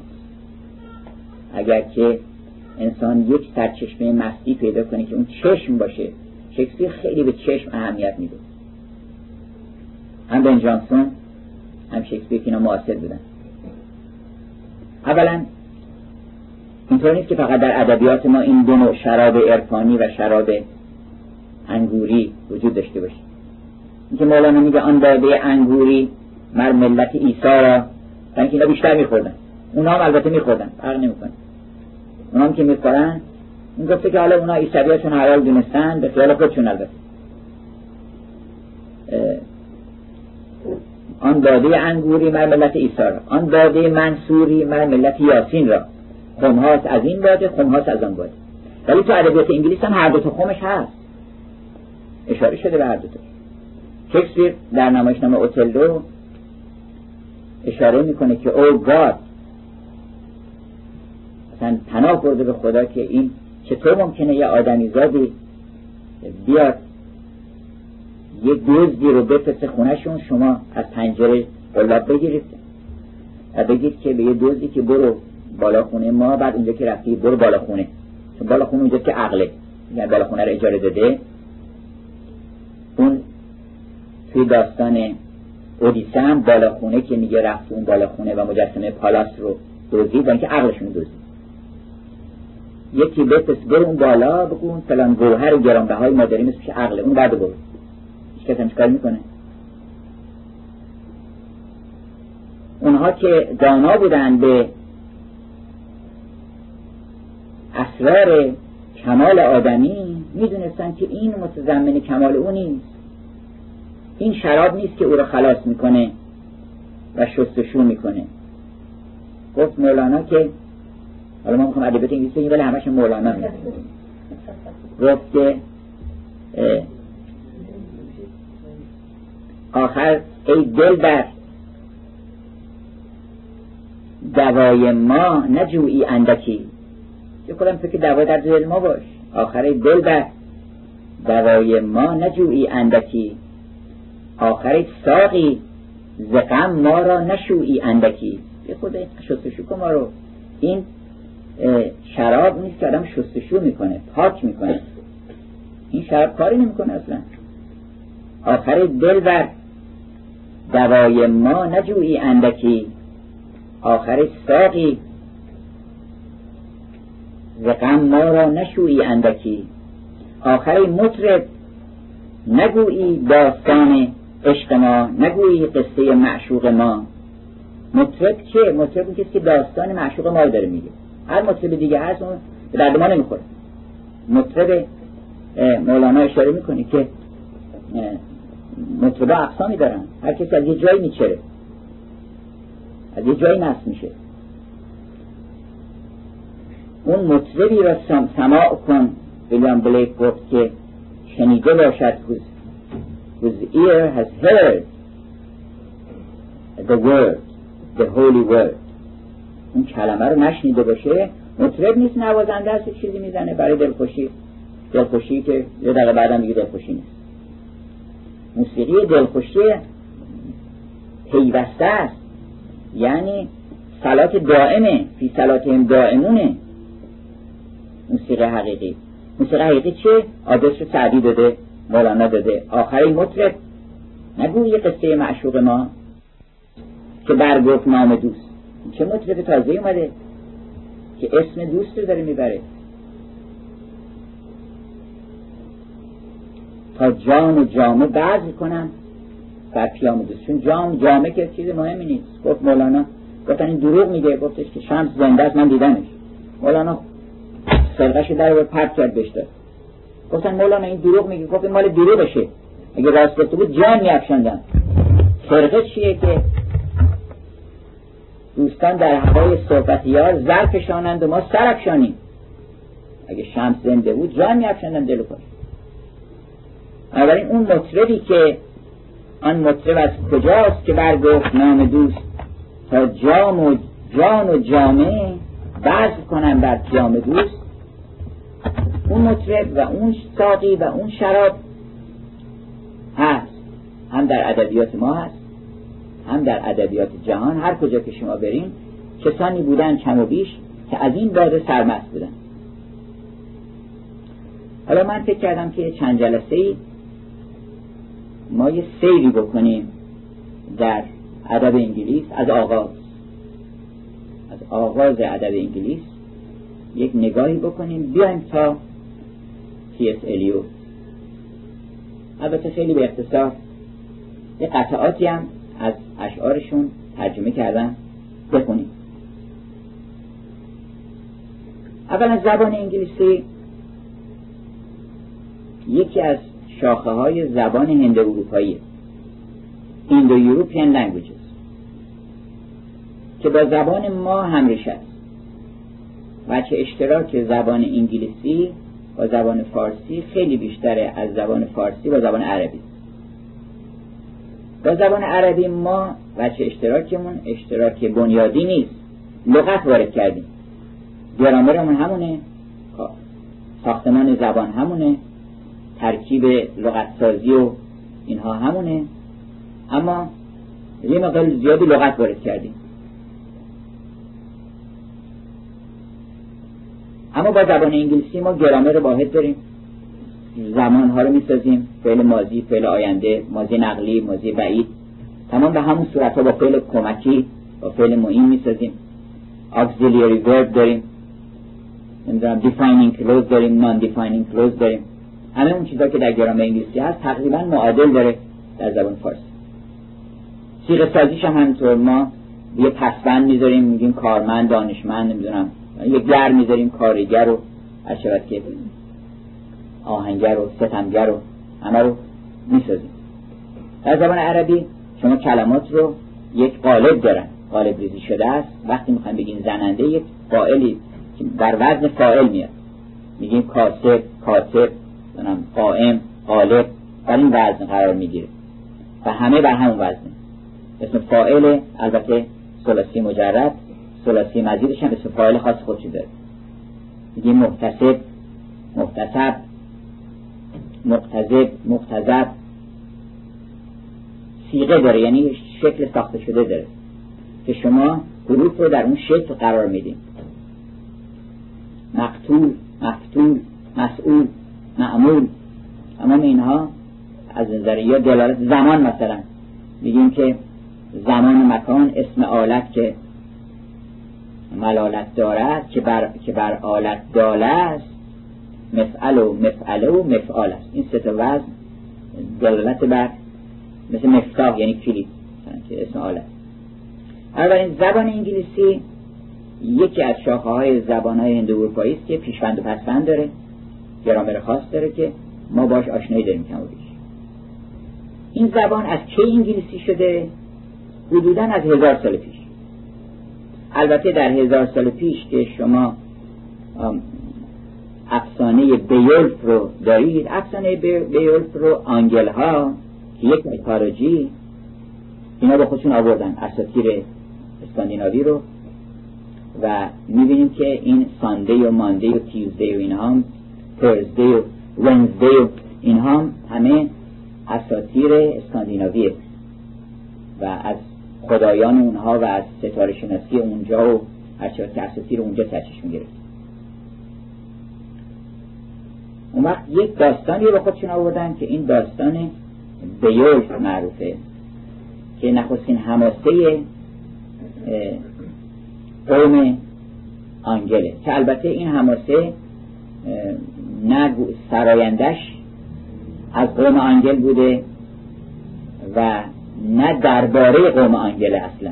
اگر که انسان یک سرچشمه مستی پیدا کنه که اون چشم باشه شکسپیر خیلی به چشم اهمیت میده. هم بن جانسون هم شکسپیر که اینا معاصر بودن. اولا اینطور نیست که فقط در ادبیات ما این دو نوع شراب عرفانی و شراب انگوری وجود داشته باشه. اینکه مولانا میگه آن داده انگوری مر ملت عیسی را اینکه اینا بیشتر میخوردن. اونا هم البته میخوردن فرق نمی‌کنه. اونا هم که می‌خورن این گفته که حالا اونا عیسویاشون حلال دونستن به خیال خودشون البته. آن داده انگوری مر ملت عیسی را آن داده منصوری مر ملت یاسین را. خمهاست از این باده خمهاست از آن باده ولی تو ادبیات انگلیس هم هر دو خمش هست. اشاره شده به هر دو تا. شکسپیر در نمایشنامه اوتلو اشاره می‌کنه که او گاد مثلا پناه برده به خدا که این چطور ممکنه یه آدمی زادی بیاد یه دزدی رو بفرسته خونهشون شما از پنجره قلاب بگیرید. و بگید که به یه دزدی که برو بالا خونه ما بعد اونجا که رفتی برو بالا خونه. چون بالا خونه اونجا که عقله. یعنی بالا خونه رو اجاره داده. اون توی داستان اودیسه هم بالا خونه که میگه رفت اون بالا خونه و مجسمه پالاس رو دزدید و اینکه عقلشون دزدید. یکی بفرست برو اون بالا بگو اون فلان گوهر گرانبهای ما داریم اسمش عقله. اون بعد برو. کسی چیکار می‌کنه. اونها که دانا بودن به اسرار کمال آدمی می‌دونستن که این متضمن کمال او نیست. این شراب نیست که او را خلاص می‌کنه و شستشو می‌کنه. گفت مولانا که حالا ما می‌خوام ادبیات انگلیسی بگیم ولی همش مولانا میگه گفت که آخر ای دل بر. دوای ما نجویی اندکی. یه خودم فکر دوای در دل ما باش. آخر ای دل بر. دوای ما نجویی اندکی. آخر ساقی. زقم ما را نشویی اندکی. یه خود شستشو کن ما رو. این شراب نیست که آدم شستشو می‌کنه پاک می‌کنه. این شراب کاری نمی‌کنه اصلا. آخر دل بر. دوای ما نجویی اندکی. آخر ساقی. زقم ما را نشویی اندکی. آخر مطرب. نگویی داستان عشق ما نگویی قصه معشوق ما. مطرب چه؟ مطرب کسی که داستان معشوق ما داره میگه. هر مطرب دیگه هست اون به درد ما نمی‌خوره. مطرب مولانا اشاره می‌کنه که مطربه اقسامی دارن هر کسی از یه جایی میچره. از یه جایی نصب میشه. اون مطربی را سماع کن. ویلیام بلیک گفت که شنیده باشد whose ear has heard the word the holy word. اون کلمه رو نشنیده باشه. مطرب نیست نوازنده است چیزی می‌زنه. برای دلخوشی. دلخوشی که یه دقیقه بعدم دیگه دلخوشی نیست. موسیقی دلخوشی پیوسته است. یعنی صلات دائمه فی صلاتهم دائمونه. موسیقی حقیقی. موسیقی حقیقی چه؟ آدرس رو سعدی داده مولانا داده. آخری مطرب نگو یه قصه معشوق ما که برگفت نام دوست. چه مطرب تازه اومده؟ که اسم دوست رو داره می‌بره. تا جان و جامه بعض کنم بر پیام دوست چون جام جامه که چیز مهمی نیست. گفت مولانا گفتن این دروغ میگه. گفتش که شمس زنده است من دیدمش. مولانا سرقش در رو پرد کرد بشته گفتن مولانا این دروغ میگه. گفت این مال بشه اگه راست گفته بود جان میافشندن سرقه چیه که دوستان در هوای صحبتیار زر کشانند و ما سر افشانیم اگه شمس زنده بود جان میافشندن دل پاش بنابراین اون مطربی که آن مطرب از کجاست که برگفت نام دوست؟ تا جام و جان و جامعه بزر کنم بر جام دوست. اون مطرب و اون ساقی و اون شراب هست. هم در ادبیات ما هست هم در ادبیات جهان. هر کجا که شما برین کسانی بودن کم و بیش که از این باده سرمست بودن. حالا من فکر کردم که چند جلسه ای ما یه سیری بکنیم در ادب انگلیس از آغاز. از آغاز ادب انگلیس یک نگاهی بکنیم. بیایم تا تی اس البته خیلی به اختصار یه قطعاتی هم از اشعارشون ترجمه کردن بخونیم. اول از زبان انگلیسی یکی از شاخه های زبان هند اروپایی. Indo-European languages که با زبان ما هم‌ریشه است. و چه اشتراک زبان انگلیسی با زبان فارسی خیلی بیشتره از زبان فارسی با زبان عربی. با زبان عربی ما چه اشتراکمون اشتراک بنیادی نیست. لغت وارد کردیم. گرامرمون همونه. ساختمان زبان همونه. ترکیب لغت سازی و اینها همونه. اما یه مقدار زیادی لغت وارد کردیم. اما با زبان انگلیسی ما گرامر واحد داریم. زمان ها رو می‌سازیم. فعل ماضی فعل آینده ماضی نقلی ماضی بعید. تمام به همون صورت ها با فعل کمکی با فعل معین می‌سازیم. Auxiliary verb داریم. نمی‌دونم defining clause داریم non defining clause داریم. همه اون چیزا که در گرامر انگلیسی هست تقریبا معادل داره در زبان فارسی. سیغه سازیش هم همینطور. ما یه پسبند می‌ذاریم میگیم کارمند دانشمند نمی‌دونم یه گر می‌ذاریم کارگر رو از که آهنگر و ستمگر و همه رو می‌سازیم. در زبان عربی شما کلمات رو یک قالب دارن. قالب ریزی شده است. وقتی می‌خوایم بگیم زننده یک که بر وزن فاعل میاد. میگیم کاسب. کاتب قائم قالب بر این وزن قرار می‌گیره. و همه بر همون وزنه. اسم فاعل البته ثلاثی مجرد ثلاثی مزیدش هم اسم فاعل خاص خودشو داره. میگیم محتسب محتسب مقتضب مقتضب. سیغه داره یعنی شکل ساخته شده داره. که شما حروف رو در اون شکل قرار میدین. مقتول مفتول مسئول معمول. تمام اینها از نظر یا دلالت زمان مثلا. میگیم که زمان مکان اسم آلت که ملالت دارد که بر, که بر آلت داله است مفعل و مفعله و مفعال است. این سه وزن دلالت بر مثل مفتاح یعنی کلید که اسم آلت. اولین زبان انگلیسی یکی از شاخه های زبان های هندو است که پیشوند و پسوند داره. گرامر خاص داره که ما باش آشنایی داریم کم این زبان از کی انگلیسی شده؟ حدودا از هزار سال پیش. البته در هزار سال پیش که شما افسانه بیولف رو دارید افسانه بیولف رو آنگل ها که یک mythology اینا با خودشون آوردن اساطیر اسکاندیناوی رو. و می‌بینیم که این Sunday و Monday و Tuesday و اینها هم Thursday و Wednesday و اینها هم همه اساطیر اسکاندیناویه. و از خدایان اونها و از ستاره شناسی اونجا و هرچه که اساطیر اونجا سرچش می‌گیره. اون وقت یک داستانی رو خودشون آوردن که این داستان بیولف معروفه که نخستین هماسه قوم آنگله. که البته این هماسه نه سرایندش از قوم آنگل بوده و نه درباره قوم آنگله اصلا.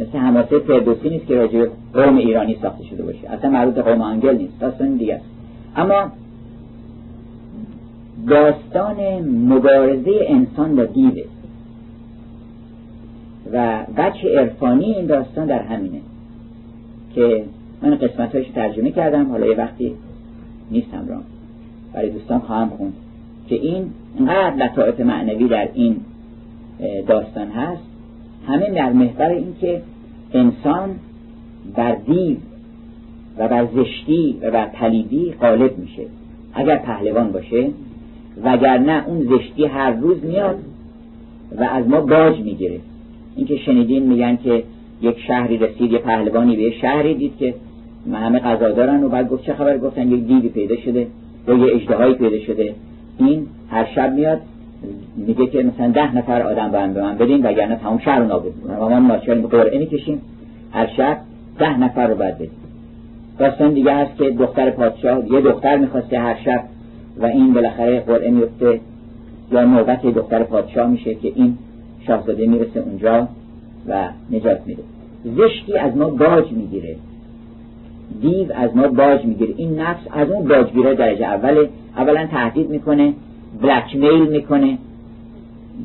مثل حماسه فردوسی نیست که راجع قوم ایرانی ساخته شده باشه. اصلا مربوط قوم آنگل نیست. داستان دیگه اما داستان مبارزه انسان با دیوه و بچه عرفانی این داستان در همینه که من قسمت ترجمه کردم. حالا یه وقتی نیستم را. برای دوستان خواهم خوند که این انقدر لطائف معنوی در این داستان هست. همه در محور این که انسان بر دیو و بر زشتی و بر پلیدی غالب میشه. اگر پهلوان باشه وگرنه اون زشتی هر روز میاد و از ما باج می‌گیره. اینکه شنیدین میگن که یک شهری رسید یه پهلوانی به شهری دید که همه غذا دارن و بعد گفت چه خبر؟ گفتن یک دیوی پیدا شده یا یه اجدهایی پیدا شده. این هر شب میاد میگه که مثلا ده نفر آدم به من بدین وگرنه تمام شهر رو نابود و ما ناچار قرعه می‌کشیم هر شب ده نفر رو باید بدیم. داستان دیگه هست که دختر پادشاه یه دختر می‌خواسته هر شب و این بالاخره قرعه میفته یا نوبت دختر پادشاه میشه که این شاهزاده می‌رسه اونجا و نجات میده. زشتی از ما باج می‌گیره. دیو از ما باج می‌گیره. این نفس از اون باجگیره درجه اول اولا تهدید می‌کنه بلکمیل می‌کنه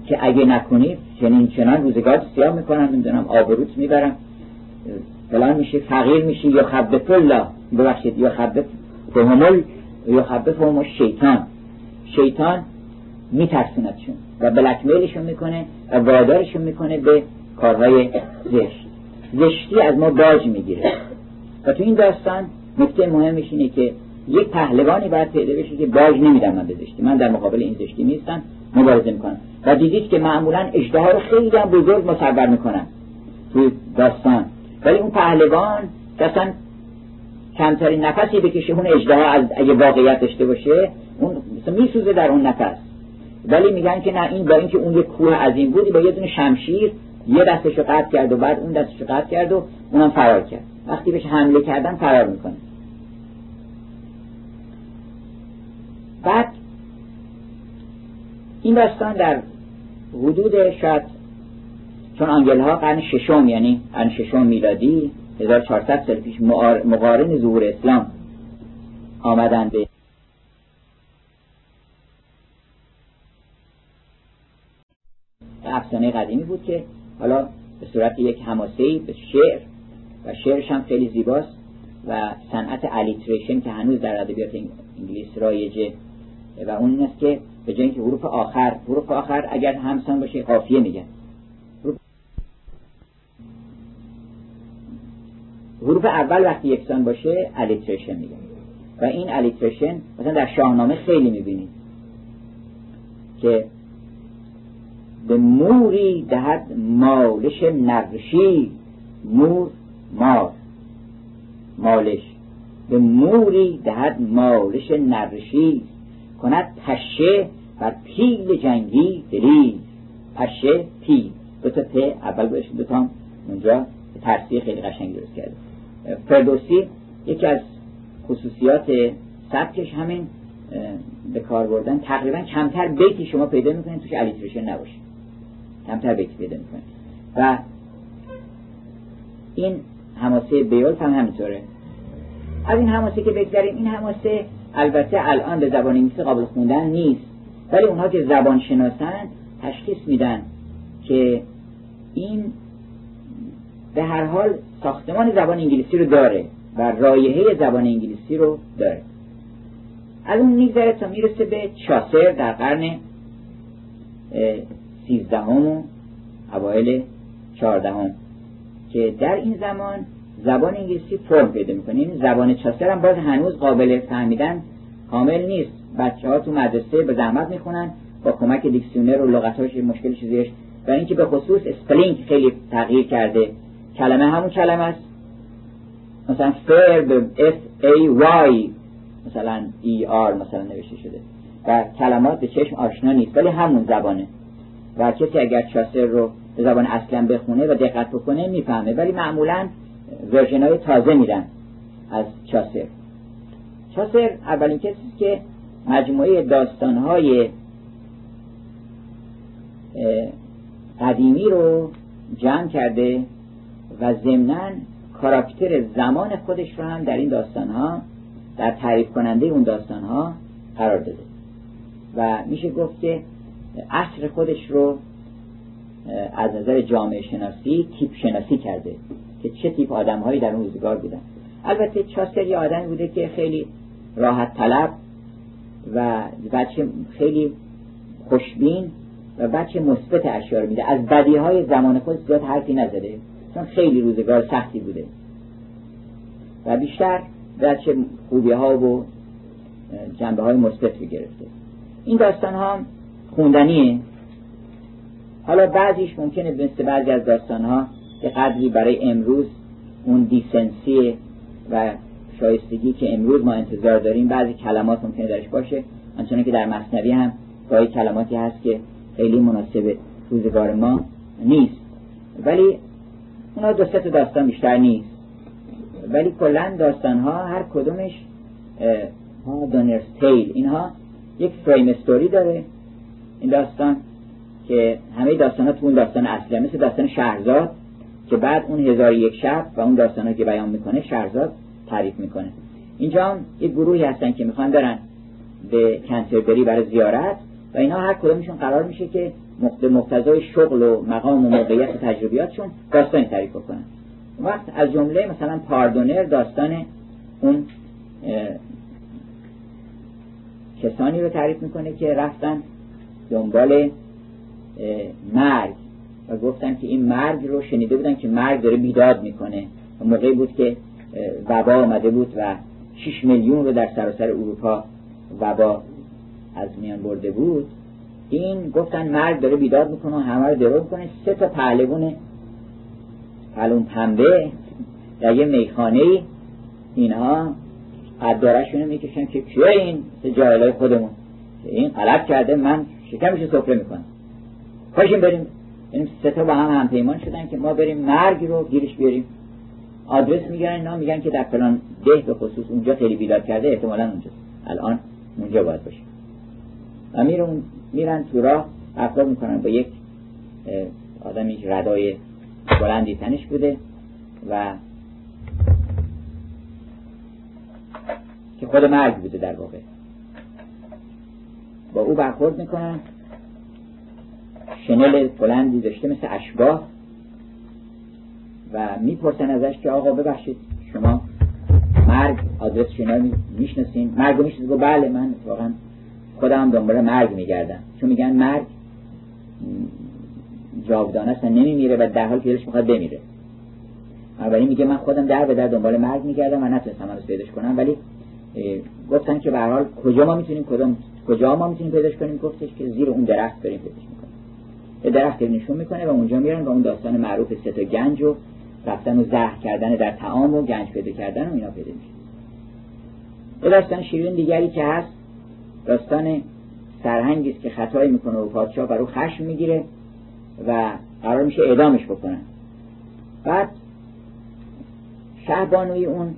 که اگه نکنی چنین چنان روزگار سیاه می‌کنم نمی‌دونم آبروت می‌برم. فلان میشه فقیر میشه یا خبت الله ببخشید یا خبت فهمل یا خبت فهمل شیطان. شیطان میترسوندشون و بلکمیلشون می‌کنه و وادارشون می‌کنه به کارهای زشت. زشتی از ما باج می‌گیره. و تو این داستان نکته مهمش اینه که یک پهلوانی باید پیدا بشه که باج نمیدم من به من در مقابل این زشتی نیستم مبارزه می‌کنم. و دیدید که معمولا اجتها رو خیلی هم بزرگ مصور می‌کنن توی داستان. ولی اون پهلوان اصلا کمترین نفسی بکشه اون اجتها از اگه واقعیت داشته باشه اون میسوزه در اون نفس. ولی میگن که نه این با اینکه اون یک کوه عظیم بود با یه دونه شمشیر یه دستشو قطع کرد و بعد اون دستشو قطع کرد و اونم فرار کرد. وقتی بهش حمله کردن فرار می‌کنه. بعد این داستان در حدود شاید چون آنگل ها قرن ششم یعنی قرن ششم میلادی 1400 سال پیش مقارن ظهور اسلام آمدن به افسانه قدیمی بود که حالا به صورت یک حماسه به شعر و شعرش هم خیلی زیباست و صنعت alliteration که هنوز در ادبیات انگلیس رایجه و اون این است که به جای اینکه حروف آخر حروف آخر اگر همسان باشه قافیه میگن. حروف اول وقتی یکسان باشه الیتریشن میگن. و این الیتریشن مثلا در شاهنامه خیلی می‌بینید که به موری دهد مالش نرشی مور مار مالش به موری دهد مالش نرشی کند پشه و پیل جنگی دریز. پشه پیل. دو تا پ اول گوش دو تا اونجا ترسیه خیلی قشنگ درست کرده. فردوسی یکی از خصوصیات سبکش همین به کار بردن. تقریبا کمتر بیتی شما پیدا می‌کنید توش الیتریشن نباشه. کمتر بیتی پیدا می‌کنید. و این هماسه بیولف هم همینطوره. از این هماسه که بگذاریم این هماسه البته الان به زبان انگلیسی قابل خوندن نیست. ولی اونها که زبان شناسن تشخیص میدن که این به هر حال ساختمان زبان انگلیسی رو داره و رایحه زبان انگلیسی رو داره. از اون میگذره تا می‌رسه به چاسر در قرن سیزدهم و اوایل چهاردهم. که در این زمان زبان انگلیسی فرم پیدا می‌کنه. این زبان چاسر هم باز هنوز قابل فهمیدن کامل نیست. بچه ها تو مدرسه به زحمت می‌خونن با کمک دیکسیونر و لغتاش مشکل چیزیش. و اینکه به خصوص spelling خیلی تغییر کرده. کلمه همون کلمه است. مثلا fair به F A Y مثلا E R مثلا نوشته شده. و کلمات به چشم آشنا نیست ولی همون زبانه. و کسی اگر چاسر رو به زبان اصلا بخونه و دقت بکنه می‌فهمه. ولی معمولا ورژن های تازه میرن از چاسر. چاسر اولین کسی که مجموعه داستان های قدیمی رو جمع کرده و ضمنا کاراکتر زمان خودش رو هم در این داستان ها در تعریف کننده اون داستان ها قرار داده. و میشه گفت که عصر خودش رو از نظر جامعه شناسی تیپ شناسی کرده که چه تیپ آدم هایی در اون روزگار بودن. البته چاسر یه آدمی بوده که خیلی راحت طلب و بچه خیلی خوشبین و بچه مثبت اشعار میده. از بدی های زمان خود زیاد حرفی نزده. چون خیلی روزگار سختی بوده. و بیشتر بچه خوبی ها و جنبه های مثبت گرفته. این داستان ها خوندنیه. حالا بعضیش ممکنه مثل بعضی از داستان ها که قدری برای امروز اون دیسنسی و شایستگی که امروز ما انتظار داریم بعضی کلمات ممکنه درش باشه. آنچنان که در مصنوی هم گاهی کلماتی هست که خیلی مناسب روزگار ما نیست. ولی اونا دو سه داستان بیشتر نیست. ولی کلا داستان ها هر کدومش ها دونرز تیل. اینها یک فریم استوری داره این داستان. که همه داستان ها تو اون داستان اصلی مثل داستان شهرزاد که بعد اون هزار یک شب و اون داستان ها که بیان می‌کنه شهرزاد تعریف می‌کنه. اینجا هم یک گروهی هستن که می‌خوان برن به کنسربری برای زیارت و اینا هر کدومشون قرار میشه که مقتضای شغل و مقام و موقعیت و تجربیاتشون داستانی تعریف کنن وقت از جمله مثلا پاردونر داستان اون کسانی رو تعریف می‌کنه که رفتن دنبال مرگ. و گفتن که این مرگ رو شنیده بودن که مرگ داره بیداد می‌کنه. و موقعی بود که وبا آمده بود و 6 میلیون رو در سراسر اروپا وبا از میان برده بود. این گفتن مرگ داره بیداد می‌کنه و همه رو درو می‌کنه. سه تا پهلوون پهلون پنبه در یه میخانه اینها قدارشون می‌کشن که کیه این؟ سه جاهلای خودمون. این غلط کرده من شکمش سفره می‌کنم. پاشیم بریم. این سه تا با هم همپیمان شدن که ما بریم مرگ رو گیرش بیاریم. آدرس میگن اینا میگن که در فلان ده به خصوص اونجا خیلی بیداد کرده احتمالا اونجا. الان اونجا باید باشه. و میرن, میرن تو راه افراد می‌کنن با یک آدمی ردای بلندی تنش بوده و که خود مرگ بوده در واقع. با او برخورد می‌کنن. شنل بلندی داشته مثل اشباه و می‌پرسن ازش که آقا ببخشید شما مرگ آدرس شما می‌شناسین؟ مرگ می‌شناسید گفت بله من واقعا خودم دنبال مرگ میگردم. چون میگن مرگ جاودانه است نمیمیره و در حال که دلش می‌خواد بمیره. اولین میگه من خودم در به در دنبال مرگ میگردم و نتونستم هنوز پیداش کنم. ولی گفتن که به حال کجا ما می‌تونیم کدام کجا ما می‌تونیم پیداش کنیم؟ گفتش که زیر اون درخت داریم پیداش می‌کنیم یه درخت نشون می‌کنه و اونجا میرن و اون داستان معروف سه تا گنج و رفتن و زهر کردن در تعام و گنج پیدا کردن و اینا پیدا میشه داستان شیرین دیگری که هست داستان سرهنگی است که خطایی می‌کنه و پادشاه بر او خشم می‌گیره و قرار میشه اعدامش بکنن. بعد شهبانوی اون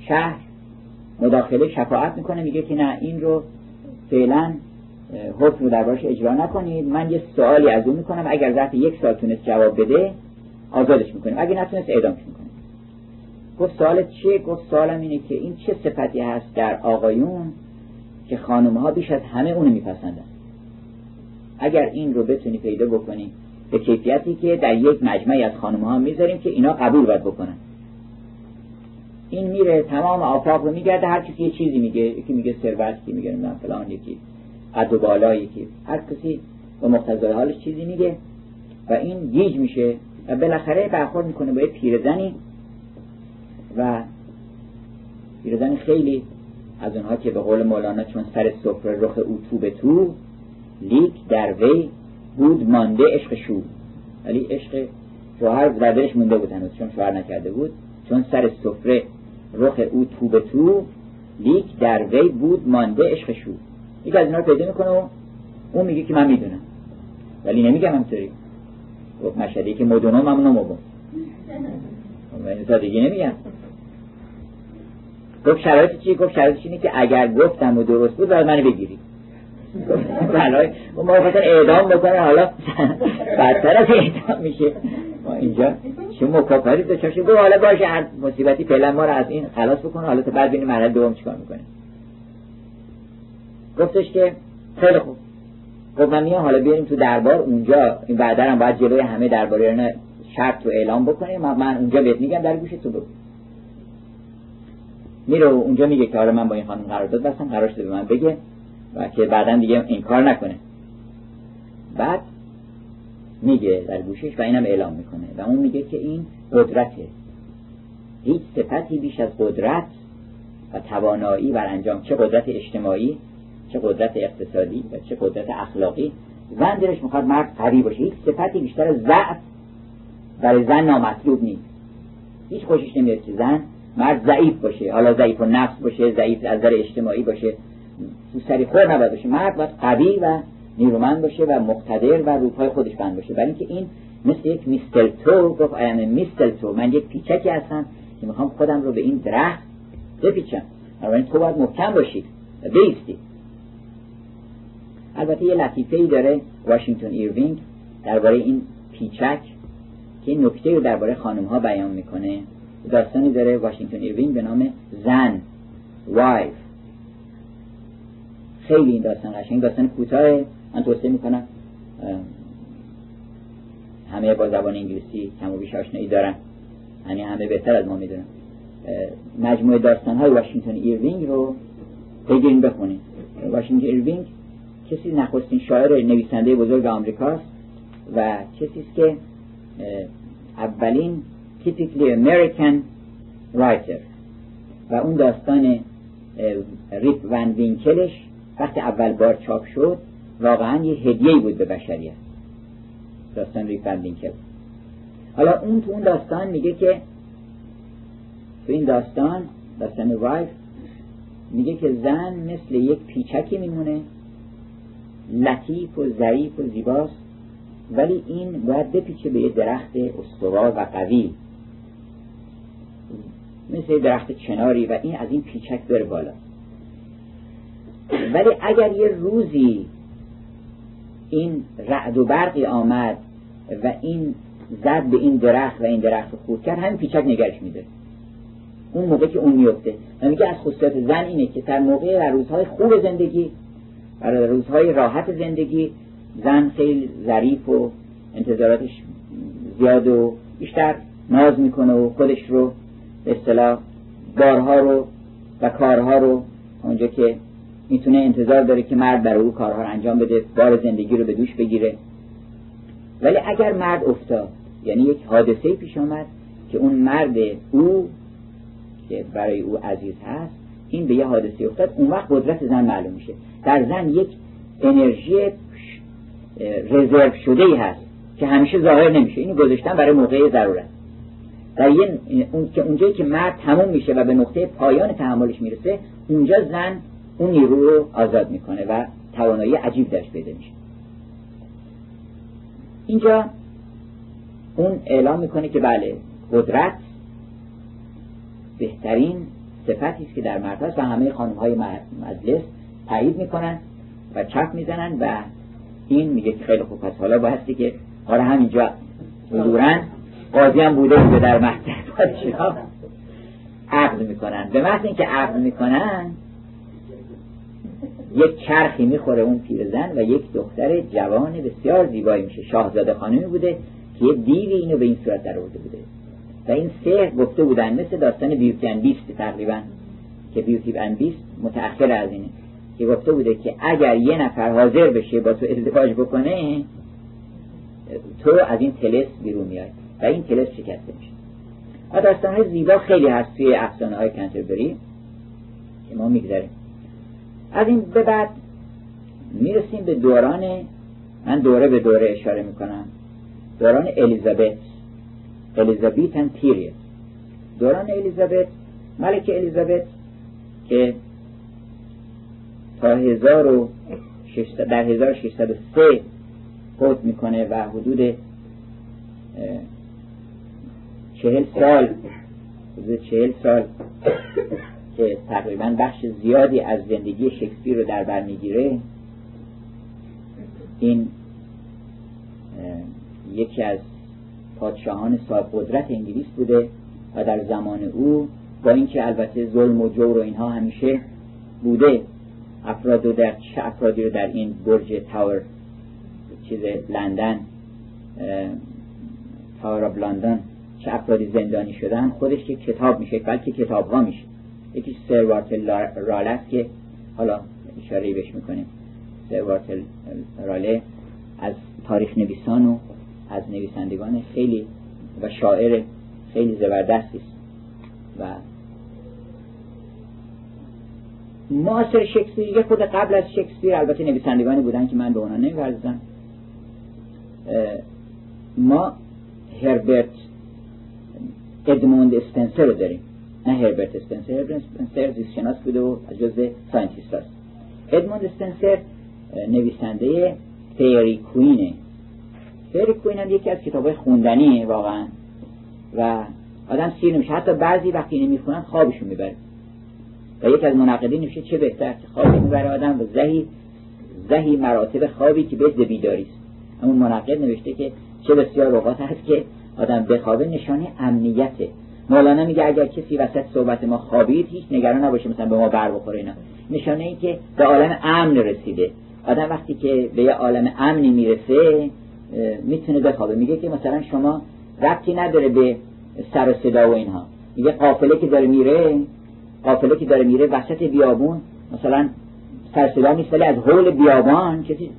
شهر مداخله شفاعت می‌کنه میگه که نه این رو فعلا حکم رو دربارش اجرا نکنید. من یه سوالی از اون می‌کنم. اگر ظرف یک سال تونست جواب بده آزادش می‌کنیم. اگه نتونست اعدامش می‌کنیم. گفت سوالت چیه؟ گفت سوالم اینه که این چه صفتی هست در آقایون که خانم ها بیش از همه اونو میپسندن؟ اگر این رو بتونی پیدا بکنی به کیفیتی که در یک مجمعی از خانم ها می‌ذاریم که اینا قبول باید بکنن. این میره تمام آفاق رو میگرده هر کسی یه چیزی میگه یکی میگه ثروت یکی میگه فلان یکی قد و بالا یکی هر کسی به مقتضای حالش چیزی میگه و این گیج میشه و بالاخره برخورد می‌کنه با یه پیرزنی و پیرزن خیلی از اونها که به قول مولانا چون سر سفره رخ او تو به تو لیک در وی بود مانده عشق شو ولی عشق شوهر در دلش مونده بود هنوز چون شوهر نکرده بود. چون سر سفره رخ او تو به تو لیک در وی بود مانده عشق شو یک از اینا رو پیدا می‌کنه و اون میگه که من می‌دونم. ولی نمیگم همطوری گفت مشهدی که مدونم هم نموگم من سادگی نمیگم. گفت شرایط چیه گفت شرایط اینه که اگر گفتم و درست بود باید منو بگیرید بلای ما اعدام بکنه حالا بدتر از اعدام میشه. ما اینجا چه مکافری داشته گفت حالا باشه هر مصیبتی فعلا ما رو از این خلاص بکنه حالا تا بعد ببینیم مرحله دوم چیکار می‌کنه. گفتش که خیلی خوب. گفت من میام حالا بیاریم تو دربار اونجا این بعدرم باید جلوی همه درباریان شرط تو اعلام بکنیم. من اونجا بهت میگم در گوش تو بگو میره اونجا میگه که حالا من با این خانم قرارداد بستم قرار شده به من بگه و که بعدا دیگه این کار نکنه. بعد میگه در گوشش و اینم اعلام می‌کنه و اون میگه که این قدرته. هیچ صفتی بیش از قدرت و توانایی بر انجام چه قدرت اجتماعی چه قدرت اقتصادی و چه قدرت اخلاقی. زن دلش می‌خواد مرد قوی باشه. هیچ صفتی بیشتر ضعف برای زن نامطلوب نیست. هیچ خوشش نمیاد که زن مرد ضعیف باشه. حالا ضعیف‌النفس باشه ضعیف از نظر اجتماعی باشه. تو سری خور نباید باشه. مرد باید قوی و نیرومند باشه و مقتدر و رو پای خودش بند باشه. برای اینکه این مثل یک mistletoe گفت I'm mistletoe من یک پیچکی هستم که می‌خوام خودم رو به این درخت بپیچم. بنابراین تو باید محکم باشی و بیستی. البته یه لطیفه ای داره واشنگتن ایروینگ درباره این پیچک که این نکته رو درباره خانم ها بیان می‌کنه. داستانی داره واشنگتن ایروینگ به نام زن Wife. خیلی این داستان قشنگ. داستان کوتاه من توصیه می‌کنم همه با زبان انگلیسی کم و بیش آشنایی دارن. یعنی همه بهتر از ما می‌دونن. مجموعه داستان های واشنگتن ایروینگ رو بگیرین بخونید واشنگتن ایروینگ کسی نخستین شاعر نویسنده بزرگ آمریکاست و کسی است که اولین typically American writer و اون داستان ریپ ون وینکلش وقتی اول بار چاپ شد واقعا یه هدیه بود به بشریت. داستان ریپ ون وینکل. حالا اون تو اون داستان میگه که تو این داستان داستان Wife میگه که زن مثل یک پیچکی میمونه. لطیف و ظریف و زیباست ولی این باید بپیچه به یه درخت استوار و قوی. مثل درخت چناری و این از این پیچک بره بالا. ولی اگر یه روزی این رعد و برقی آمد و این زد به این درخت و این درخت خورد کرد همین پیچک نگرش میده. اون موقع که اون میفته و میگه از خصوصیات زن اینه که در موقع و روزهای خوب زندگی و روزهای راحت زندگی زن خیلی ظریف و انتظاراتش زیاد و بیشتر ناز می‌کنه و خودش رو به اصطلاح بارها رو و کارها رو اونجا که می‌تونه انتظار داره که مرد برای او کارها رو انجام بده بار زندگی رو به دوش بگیره. ولی اگر مرد افتاد یعنی یک حادثه پیش آمد که اون مرد او که برای او عزیز هست این به یه حادثه افتاد اون وقت قدرت زن معلوم میشه. در زن یک انرژی رزرو شده ای هست که همیشه ظاهر نمیشه. اینو گذاشتن برای موقع ضرورت. در یه اون که اونجایی که مرد تموم میشه و به نقطه پایان تحملش می‌رسه اونجا زن اون نیرو رو آزاد می‌کنه و توانایی عجیب داشت پیدا میشه. اینجا اون اعلام می‌کنه که بله قدرت بهترین صفتی است که در مرد هست و همه خانم های مجلس تایید می‌کنن و چپ می‌زنن و این میگه که خیلی خوب پس حالا بایستی که آره همینجا حضورن. قاضی هم بوده بوده در محضر پادشاه عقل می‌کنن. به محض اینکه عقل می‌کنن یک چرخی می‌خوره اون پیرزن و یک دختر جوان بسیار زیبایی میشه. شاهزاده خانمی بوده که یه دیوی اینو به این صورت در بوده. و این سه گفته بودن مثل داستان بیوتی ان بیست تقریبا که بیوتی ان بیست متأخر از اینه. که گفته بوده که اگر یه نفر حاضر بشه با تو ازدواج بکنه تو از این تلس بیرون میاد. و این تلس شکسته میشه. و داستان های زیبا خیلی هست توی افسانه های کنتربری که ما می‌گذاریم. از این به بعد می‌رسیم به دوران من دوره به دوره اشاره می‌کنم. دوران الیزابت. الیزابیتن پیریت دوران الیزابت ملک الیزابت که تا هزار در 1603 فوت می‌کنه و حدود چهل سال حدود چهل سال که تقریبا بخش زیادی از زندگی شکسپیر رو در بر می‌گیره. این یکی از پادشاهان صاحب قدرت انگلیس بوده و در زمان او با اینکه البته ظلم و جور و اینها همیشه بوده. افراد رو در چه افرادی رو در این برج تاور چیز لندن تاور آف لندن چه افرادی زندانی شدن خودش یک کتاب میشه بلکه کتاب ها میشه. یکی سروارتل راله که حالا اشاره بهش می‌کنیم. سروارتل راله از تاریخ نویسان و از نویسندگان خیلی و شاعر خیلی زبردستی است. و معاصر شکسپیر یه خود قبل از شکسپیر البته نویسندگانی بودن که من به اونا نمیورزم ما هربرت ادموند اسپنسر رو داریم. نه هربرت اسپنسر هربرت اسپنسر زیستشناس بوده و جزء scientist هست. ادموند اسپنسر نویسنده Faerie Queene ه. Faerie Queene هم یکی از کتاب خوندنیه واقعا. و آدم سیر نمیشه حتی بعضی وقتی نمی‌خونن خوابشون می‌بره. و یک از منقدین نوشته چه بهتر که خوابی می‌بره آدم و زهی زهی مراتب خوابی که به بیداری است همون منقد نوشته که چه بسیار اوقات هست که آدم بخوابه نشانه امنیته مولانا میگه اگر کسی وسط صحبت ما خوابید هیچ نگران نباشه مثلا به ما بر بخوره اینا. نشانه ای که به عالم امن رسیده. آدم وقتی که به یه عالم امنی می‌رسه می‌تونه بخوابه. میگه که مثلا شما ربطی نداره به سر و صدا و اینها. میگه قافله که داره میره قافله که داره میره وسط بیابون مثلا سر صدا نیست ولی از حول بیابان کسی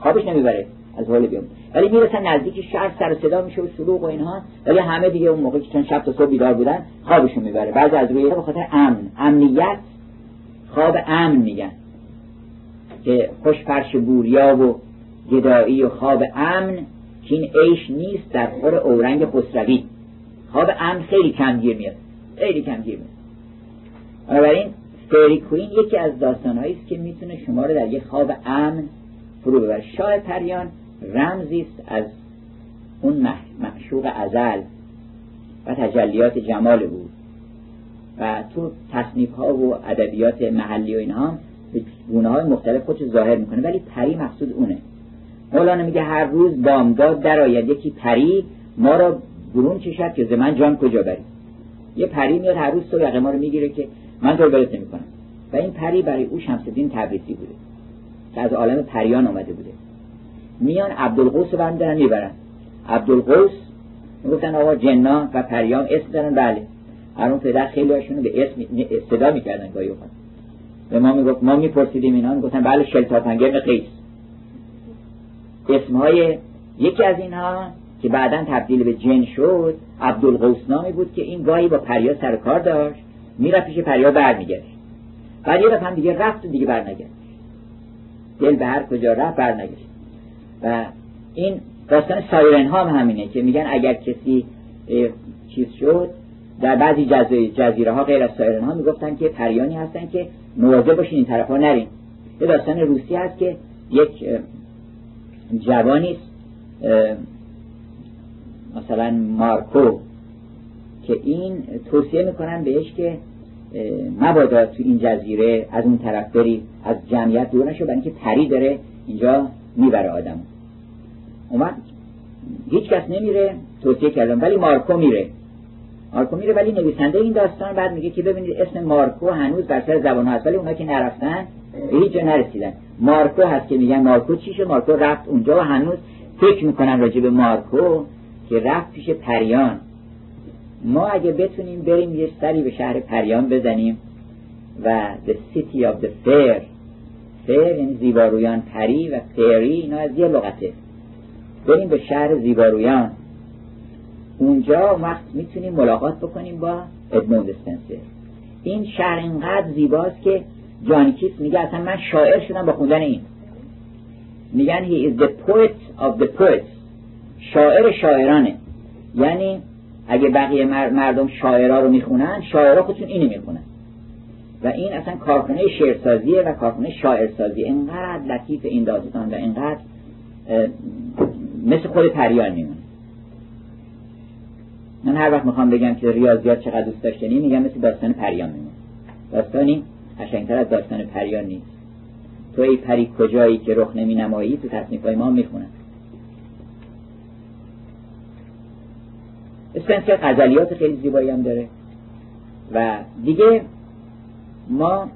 خوابش نمی‌بره از حول بیابون ولی می‌رسن نزدیک شهر سر صدا میشه و شلوغ و اینها ولی همه دیگه اون موقع که چون شب تا صبح بیدار بودن خوابشون می‌بره. بعضی از روی به خاطر امن امنیت خواب امن میگن. که خوش فرش بوریا و گدایی و خواب امن که این عیش نیست در خور اورنگ خسروی. خواب امن خیلی کمگیر میاد خیلی کمگیر میاد. بنابراین فیری کوین یکی از داستانهایی است که می‌تونه شما رو در یک خواب امن فرو ببره. شاه پریان رمزی است از اون معشوق ازل و تجلیات جمال بود و تو تصنیف ها و ادبیات محلی و اینها به گونه های مختلف خودش ظاهر می‌کنه ولی پری مقصود اونه. مولانا میگه هر روز بامداد در آید. یکی پری ما را برون کشد که من جان کجا بری. یه پری میاد هر روز تو یقه ما رو می‌گیره که من تو برس نمی‌کنم. و این پری برای او شمس الدین تبریزی بوده. که از عالم پریان آمده بوده. میان عبدالقوس رو برمیدارن می‌برن. عبدالقوس می‌گفتن آقا جنا و پریان اسم دارن. بله. هر اون پدر خیلی هاشونو به اسم صدا می‌کردن گاهی اوقات. به ما می‌گفت ما میپرسیدیم اینا می‌گفتن بله شلتاپنگر قیس. اسمهای یکی از اینها که بعدا تبدیل به جن شد عبدالقوس نامی بود که این گاهی با پریا سر کار داشت. می‌رفت پیش پریا برمیگشت. بعد یه دفعه دیگه رفت و دیگه برنگشت. دل به هر کجا رفت برنگشت. و این داستان سایرن ها هم همینه که میگن اگر کسی چیز شد در بعضی جزیره ها غیر از سایرن ها می‌گفتن که پریانی هستن که مواظب باشین این طرف ها نرین. یه داستان روسی هست که یک جوانی مثلا مارکو. که این توصیه می‌کنن بهش که مبادا تو این جزیره از اون طرف بری از جمعیت دور نشو برای اینکه پری داره اینجا می‌بره آدم. اون هیچ کس نمیره توصیه کردم ولی مارکو میره. مارکو میره ولی نویسنده این داستان بعد میگه که ببینید اسم مارکو هنوز بر سر زبان هست ولی اونا که نرفتن به هیچ جا نرسیدن. مارکو هست که میگن مارکو چیشه مارکو رفت اونجا و هنوز فکر می‌کنن راجع به مارکو که رفت پیش پریان. ما اگه بتونیم بریم یه سری به شهر پریان بزنیم و the city of the fair. Fair یعنی زیبارویان پری و فیری اینا از یه لغته. بریم به شهر زیبارویان. اونجا وقت می‌تونیم ملاقات بکنیم با ادموند اسپنسر این شهر اینقدر زیباست که جانکیس میگه اصلا من شاعر شدم با خوندن این. میگن he is the poet of the poets. شاعر شاعرانه. یعنی اگه بقیه مردم شاعرها رو می‌خونن شاعرها خودشون اینو می‌خونن. و این اصلا کارخونه شعرسازیه و کارخونه شاعرسازی. اینقدر لطیف این داستان و اینقدر مثل خود پریان میمونه. من هر وقت می‌خوام بگم که ریاضیات چقدر دوست داشتنی میگم مثل داستان پریان میمونه. داستانی قشنگتر از داستان پریان نیست. تو ای پری کجایی که رخ نمی نمایی تو تصنیف های ما می‌خونن. اسپنسر غزلیات خیلی زیبایی هم داره. و دیگه ما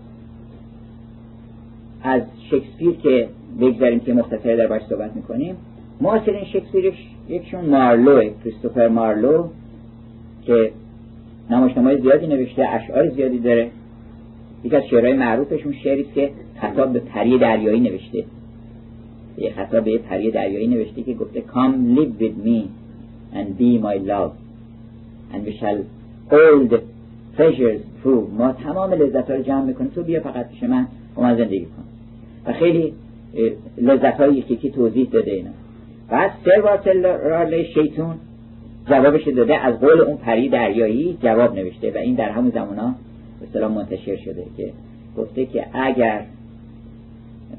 از شکسپیر که بگذاریم که مختصر در باش صحبت می‌کنیم معاصرین شکسپیرش یکشون مارلوه کریستوفر مارلو که نمایشنامه زیادی نوشته اشعار زیادی داره. یکی از شعرهای معروفشون شعری که خطاب به پری دریایی نوشته. یه خطاب به پری دریایی نوشته که گفته come live with me and be my love. And we shall all the pleasures prove ما تمام لذت رو جمع می‌کنیم. تو بیا فقط پیش من. با من زندگی کن و خیلی لذت هایی که توضیح داده اینا. بعد سر شیطون جوابش داده. از قول اون پری دریایی جواب نوشته. و این در همون زمان ها منتشر شده که گفته که اگر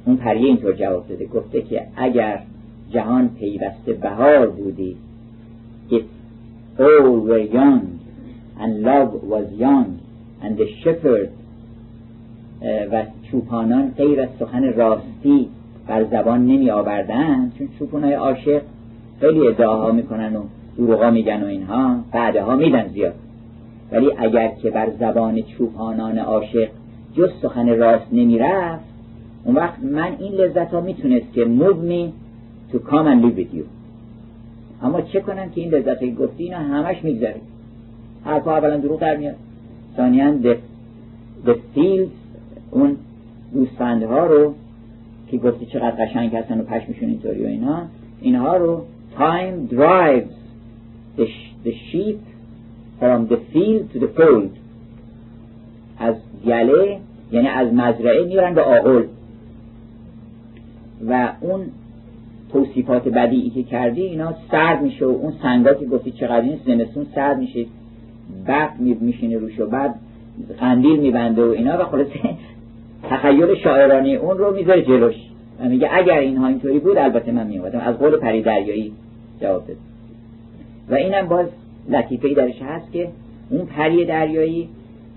اون پری اینطور جواب داده. گفته که اگر جهان پیوسته بهار بودی if all were young and love was young and the shepherd و چوپانان غیر از سخن راستی بر زبان نمی آوردن چون چوپانای عاشق خیلی ادعاها می‌کنن و دروغا میگن و اینها بعدها میدن زیاد. ولی اگر که بر زبان چوپانان عاشق جز سخن راست نمی‌رفت اون وقت من این لذت ها می‌تونست که move me to come and live with you. اما چه کنم که این لذت های گفتی اینا همش میگذره حرفا اولا دروغ در میاد. ثانیا the fields اون گوسفندها رو که گفتی چقدر قشنگ هستن و پشمشون اینطوری و اینا اینها رو time drives the, the sheep from the field to the fold. از گله یعنی از مزرعه میرن به آغل. و اون توصیفات بدیعی که کردی اینا سرد میشه و اون سنگا که گفتی چقدر این زمستون سرد میشه برق میشینه روش و بعد قندیل میبنده و اینا و خلاصه تخیل شاعرانی اون رو می‌ذاره جلوش. و میگه اگر اینها اینطوری بود البته من میومدم از قول پری دریایی جواب بده و اینم باز لطیفه ای درش هست که اون پری دریایی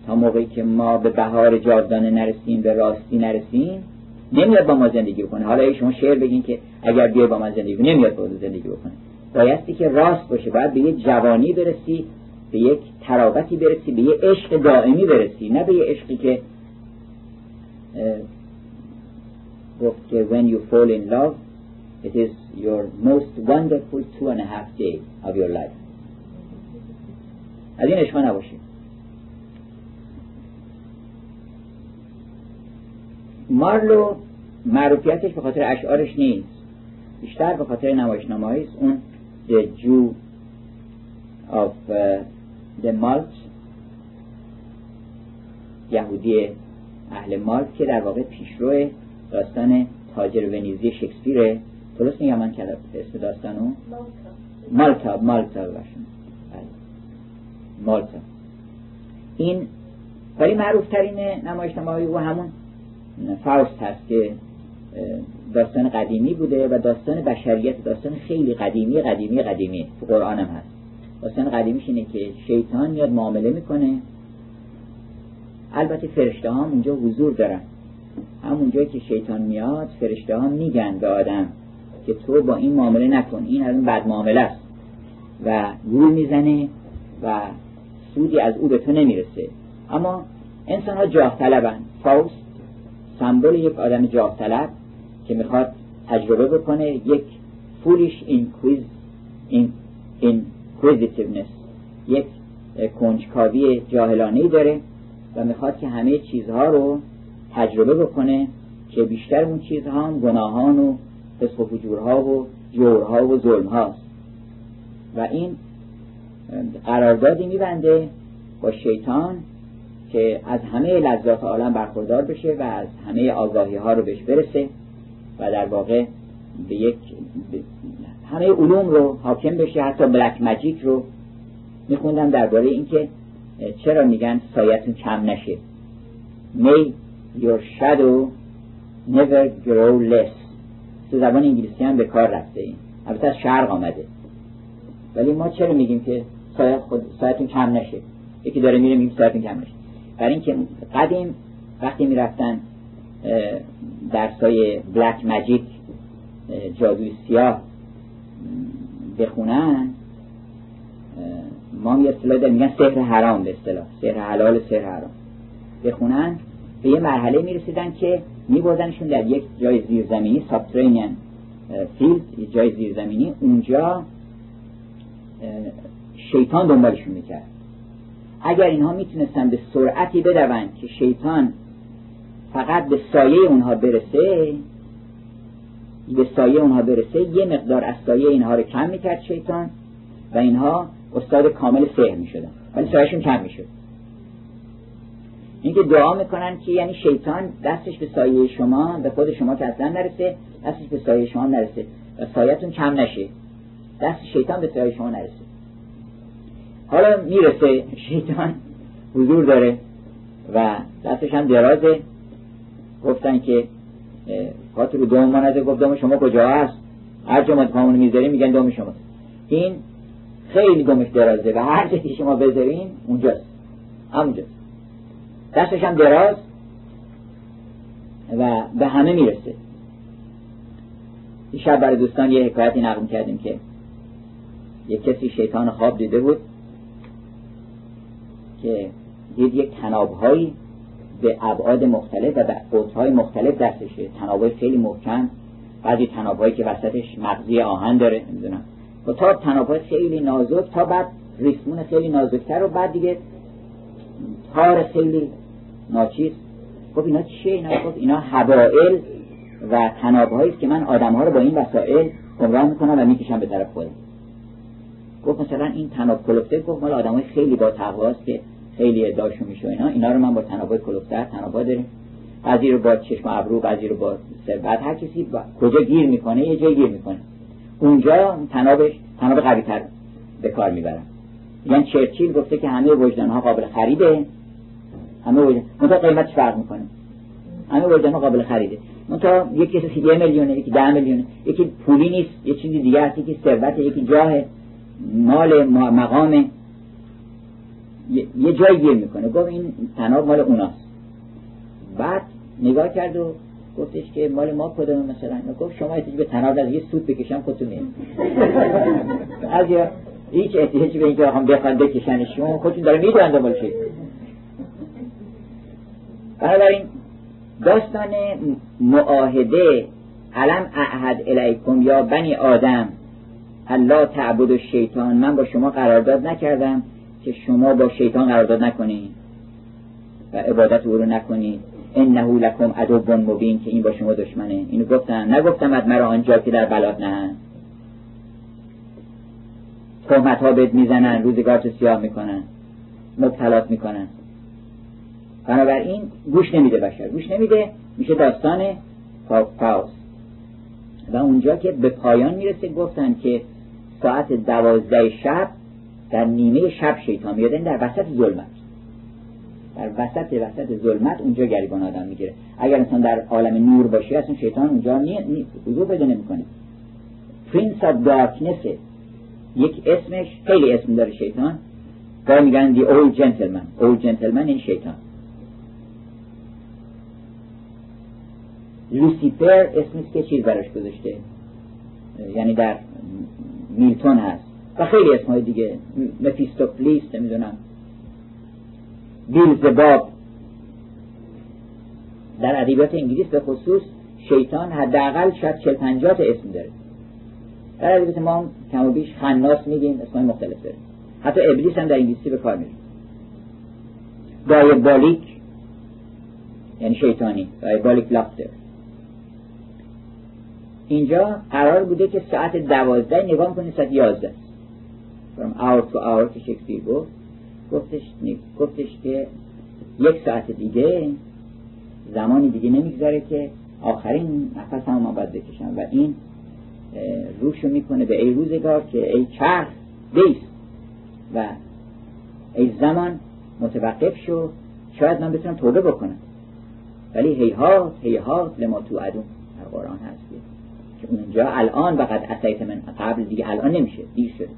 تا موقعی که ما به بهار جاودانه نرسیم به راستی نرسیم نمیاد با ما زندگی بکنه. حالا شما شعر بگین که اگر بیای با من زندگی نمیاد با زندگی بکنه. بایستی که راست باشه باید به یه جوانی برسی به یک تراوتی برسی به یه عشق دائمی برسی نه به یه عشقی که گفت که when you fall in love it is your most wonderful two and a half day of your life. از این عشقا نباشه مارلو معروفیتش به خاطر اشعارش نیست. بیشتر به خاطر نمایشنامه اون The Jew of uh, the Malt یهودی اهل مالت که در واقع پیشرو داستان تاجر ونیزی شکسپیره درست میگم من کلم اسم داستانو مالتا. مالتا. باشم بله. مالتا. این ولی معروف ترین نمایشنامه او همون فاوست هست که داستان قدیمی بوده و داستان بشریت داستان خیلی قدیمی قدیمی قدیمی. تو قرآن هم هست. داستان قدیمیش اینه که شیطان میاد معامله می‌کنه. البته فرشته هم اونجا حضور دارن. همون جایی که شیطان میاد فرشته ها میگن به آدم که تو با این معامله نکن. این از بد معامله است. و گول می‌زنه و سودی از او به تو نمی‌رسه. اما انسان ها جاه طلبن فاوست سمبل یک آدم جاه طلب که می‌خواد تجربه بکنه یک foolish inquis این inquisitiveness یک کنجکاوی جاهلانه داره و می‌خواد که همه چیزها رو تجربه بکنه که بیشتر اون چیزها هم گناهان و فسق و فجورها و جورها و ظلم هاست و این قراردادی میبنده با شیطان که از همه لذات عالم برخوردار بشه و از همه آگاهی ها رو بهش برسه. و در واقع به یک همه علوم رو حاکم بشه حتی بلک مجیک رو میخوندم درباره اینکه چرا میگن سایتون کم نشه. May your shadow never grow less. تو زبان انگلیسی هم به کار رفته این البته از شرق آمده. ولی ما چرا میگیم که سایت خود سایتون کم نشه؟ یکی داره میره میگیم سایتون کم نشه. برای اینکه قدیم وقتی می‌رفتن در سایه بلک مجیک جادوی سیاه بخونن. ما یه اصطلاح داریم میگن سحر حرام به اصطلاح. سحر حلال سحر حرام. بخونن به یه مرحله می‌رسیدن که میبردنشون در یک جای زیرزمینی سابترینین فیلد جای زیرزمینی. اونجا شیطان دنبالشون می‌کرد. اگر اینها می‌تونستن به سرعتی بدون که شیطان فقط به سایه اونها برسه به سایه اونها برسه یه مقدار از سایه اینها رو کم می‌کرد شیطان و اینها استاد کامل سحر می‌شدن. ولی سایهشون کم می‌شد. اینکه دعا می‌کنن که یعنی شیطان دستش به سایه شما به خود شما که اصلا نرسه دستش به سایه شما نرسه و سایتون کم نشه. دست شیطان به سایه شما نرسه. حالا می‌رسه شیطان حضور داره و دستش هم درازه. گفتن که خاطر دوم مانده گفت دوم شما کجا هست هر جا پامون می‌ذاریم میگن دوم شما. این خیلی دومش درازه و هر جا شما بذارین اونجاست. همونجاست. دستش هم دراز و به همه می‌رسه. شب برای دوستان یه حکایتی نقل کردیم که یک کسی شیطان خواب دیده بود که دید یک تنابهایی به ابعاد مختلف و به قطرهای مختلف دستشه. تنابهای خیلی محکم. بعضی تنابهایی که وسطش مغزی آهن داره نمی‌دونم. و تا تنابهای خیلی نازک تا بعد ریسمون خیلی نازکتر و بعد دیگه تار خیلی ناچیز. گفت اینا چیه؟ اینا گفت اینا حبائل و تنابهایی که من آدمها رو با این وسایل گمراه می‌کنم و می‌کشم به طرف خودم. گفت مثلا این تناب کلفته گفت مال آدمای خیلی با تقواست که خیلی ادعاشون میشه اینا. اینا رو من با تنابای کلوفتر تنابا داریم. بعضی رو با چشم ابرو بعضی رو با ثروت هر کسی با کجا گیر می‌کنه یه جای گیر می‌کنه. اونجا تنابش تناب قوی تر به کار می‌برن یعنی چرچیل گفته که همه وجدان ها قابل خریده. همه وجدان منتها قیمتش فرق می‌کنه. همه وجدان ها قابل خریده. منتها یکی کسی یه میلیونه یکی ده میلیونه. یکی پولی نیست یه چیزی دیگه هست یکی ثروت یکی جاه مال مقام. یه جایی گیر می‌کنه. گفت این تناب مال اوناست. بعد نگاه کرد و گفتش که مال ما کدوم مثلا؟ گفت شما احتیاج به تناب از یه سود بکشم خودتون از هیچ احتیاجی به اینکه هم بخوان بکشنشون خودشون داره می‌دونن دنبال چی. بنابراین داستان معاهده علم اعهد الیکم یا بنی آدم الله تعبد و شیطان من با شما قرارداد نکردم. که شما با شیطان قرارداد نکنید و عبادت او رو نکنید انه لکم عدو مبین که این با شما دشمنه. اینو گفتم. نگفتم از مرا آنجا که در بلاد نه. تهمت ها بهت می‌زنن روزگار تو سیاه می‌کنن؟ مبتلات می‌کنن. بنابراین گوش نمیده بشر. گوش نمیده میشه داستان فاوست و اونجا که به پایان می‌رسه گفتن که ساعت دوازده شب در نیمه شب شیطان میاد. در وسط ظلمت. در وسط وسط ظلمت اونجا گریبان آدم می‌گیره. اگر انسان در عالم نور باشه اصلا شیطان اونجا حضور پیدا نمی‌کنه. Prince of Darkness یک اسمش خیلی اسم داره شیطان. گاهی میگن the old gentleman old gentleman این شیطان. لوسیفر اسمش که چیز براش گذاشته؟ یعنی در میلتون هست. و خیلی اسمهای دیگه. مفیستوفلیس نمی‌دونم. بیلزباب. در ادبیات انگلیس به خصوص شیطان حداقل شاید چل پنجاه اسم داره. در ادبیات ما کم و بیش خناس میگیم اسمای مختلف داره حتی ابلیس هم در انگلیسی به کار میره دایبالیک یعنی شیطانی. دایبالیک لافتر. اینجا قرار بوده که ساعت دوازده نگاه کنید ساعت یازده. From hour to hour که شکسپیر گفت گفتش, گفتش که یک ساعت دیگه زمانی دیگه نمی‌گذاره که آخرین نفس هم ما باید بکشم و این روشو می‌کنه به ای روزگار که ای چرخ بیست و ای زمان متوقف شو. شاید من بتونم توبه بکنم. ولی هیهات هیهات لما تو عدون در قرآن هست که اونجا الان فقط اسیت من قبل دیگه الان نمیشه. دیر شده.